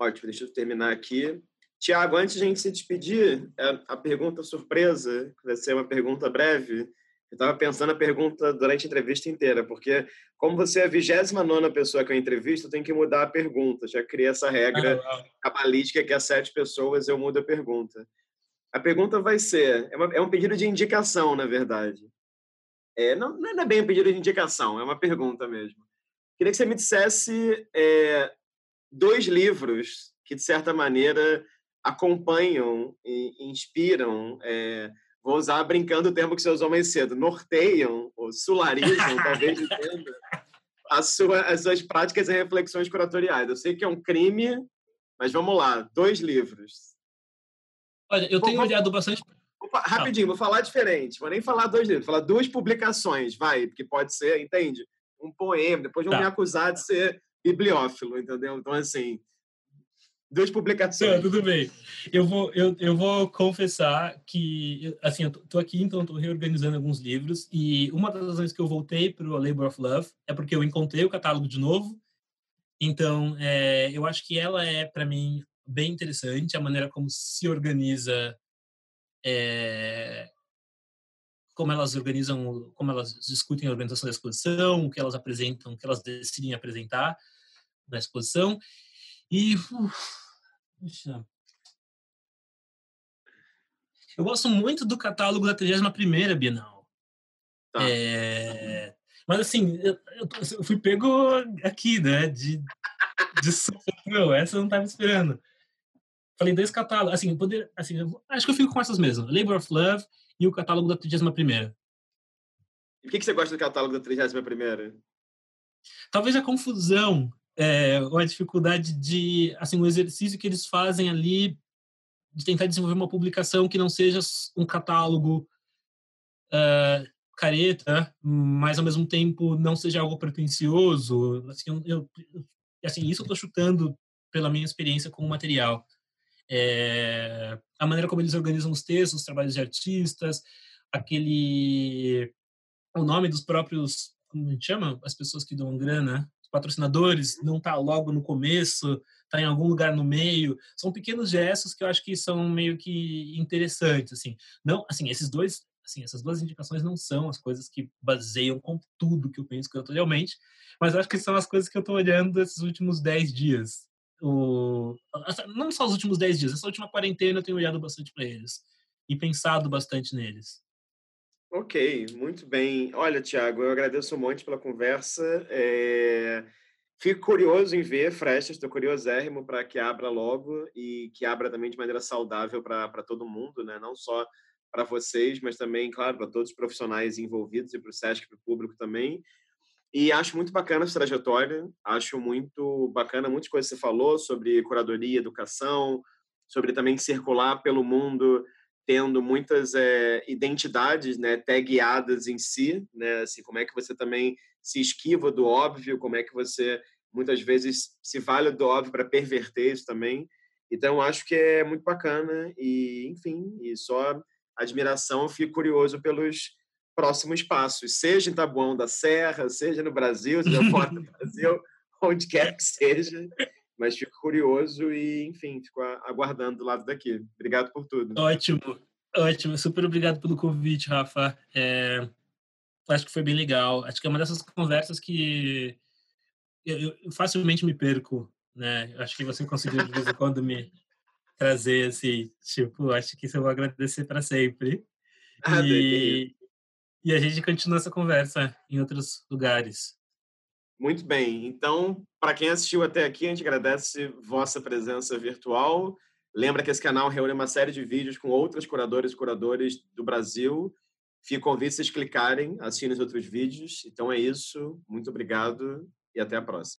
Ótimo, deixa eu terminar aqui. Tiago, antes de a gente se despedir, é, a pergunta surpresa, vai ser uma pergunta breve. Eu estava pensando a pergunta durante a entrevista inteira, porque como você é a 29 pessoa que eu entrevisto, eu tenho que mudar a pergunta. Já criei essa regra ah, cabalística que a sete pessoas eu mudo a pergunta. A pergunta vai ser, é, uma, é um pedido de indicação, na verdade. É, não, não é bem um pedido de indicação, é uma pergunta mesmo. Queria que você me dissesse é, dois livros que, de certa maneira, acompanham e inspiram. É, vou usar brincando o termo que você usou mais cedo, norteiam ou sularizam, talvez entenda, as, sua, as suas práticas e reflexões curatoriais. Eu sei que é um crime, mas vamos lá, dois livros. Olha, eu tenho vou, olhado bastante. Vou, rapidinho, vou falar diferente. Vou nem falar dois livros, vou falar duas publicações, vai, porque pode ser, entende? Um poema, depois vão tá. me acusar de ser bibliófilo, entendeu? Então, assim, duas publicações. Não, tudo bem. Eu vou, eu, eu vou confessar que, assim, eu tô aqui, então estou reorganizando alguns livros e uma das razões que eu voltei para o Labor of Love é porque eu encontrei o catálogo de novo. Então, é, eu acho que ela é, para mim, bem interessante, a maneira como se organiza é, como elas organizam, como elas discutem a organização da exposição, o que elas apresentam, o que elas decidem apresentar na exposição. E puxa, eu gosto muito do catálogo da 31ª Bienal. Tá. É, mas assim, eu, eu, fui pego aqui, né, de, de não, essa eu não estava esperando. Falei dois catálogos, assim, poder, assim, acho que eu fico com essas mesmas. Labor of Love e o catálogo da 31ª. E por que, que você gosta do catálogo da 31ª? Talvez a confusão, é, ou a dificuldade de, assim, o exercício que eles fazem ali de tentar desenvolver uma publicação que não seja um catálogo uh, careta, mas ao mesmo tempo não seja algo pretensioso. Assim, eu, assim isso eu estou chutando pela minha experiência com o material. é, a maneira como eles organizam os textos, os trabalhos de artistas, aquele o nome dos próprios como a gente chama as pessoas que dão grana, patrocinadores não tá logo no começo, tá em algum lugar no meio. São pequenos gestos que eu acho que são meio que interessantes assim. Não, assim, esses dois assim, essas duas indicações não são as coisas que baseiam com tudo que eu penso curatorialmente, mas acho que são as coisas que eu estou olhando esses últimos dez dias. O... Não só os últimos dez dias, essa última quarentena eu tenho olhado bastante para eles e pensado bastante neles. Ok, muito bem. Olha, Tiago, eu agradeço um monte pela conversa. É... Fico curioso em ver Frestas, estou curiosérrimo para que abra logo e que abra também de maneira saudável para todo mundo, né? não só para vocês, mas também, claro, para todos os profissionais envolvidos e para o SESC, para o público também. E acho muito bacana essa trajetória, acho muito bacana muitas coisas que você falou sobre curadoria, educação, sobre também circular pelo mundo tendo muitas é, identidades né, tagueadas em si, né, assim, como é que você também se esquiva do óbvio, como é que você muitas vezes se vale do óbvio para perverter isso também. Então, acho que é muito bacana e, enfim, e só admiração, fico curioso pelos próximos passos, seja em Tabuão da Serra, seja no Brasil, seja fora do Brasil, onde quer que seja. Mas fico curioso e, enfim, fico aguardando do lado daqui. Obrigado por tudo. Ótimo, ótimo. Super obrigado pelo convite, Rafa. É, acho que foi bem legal. Acho que é uma dessas conversas que eu, eu facilmente me perco, né? Acho que você conseguiu de vez em quando me trazer, assim, tipo, acho que isso eu vou agradecer para sempre. Ah, e, e a gente continua essa conversa em outros lugares. Muito bem. Então, para quem assistiu até aqui, a gente agradece vossa presença virtual. Lembra que esse canal reúne uma série de vídeos com outros curadores e curadores do Brasil. Fico convite vocês clicarem, assinem os outros vídeos. Então é isso. Muito obrigado e até a próxima.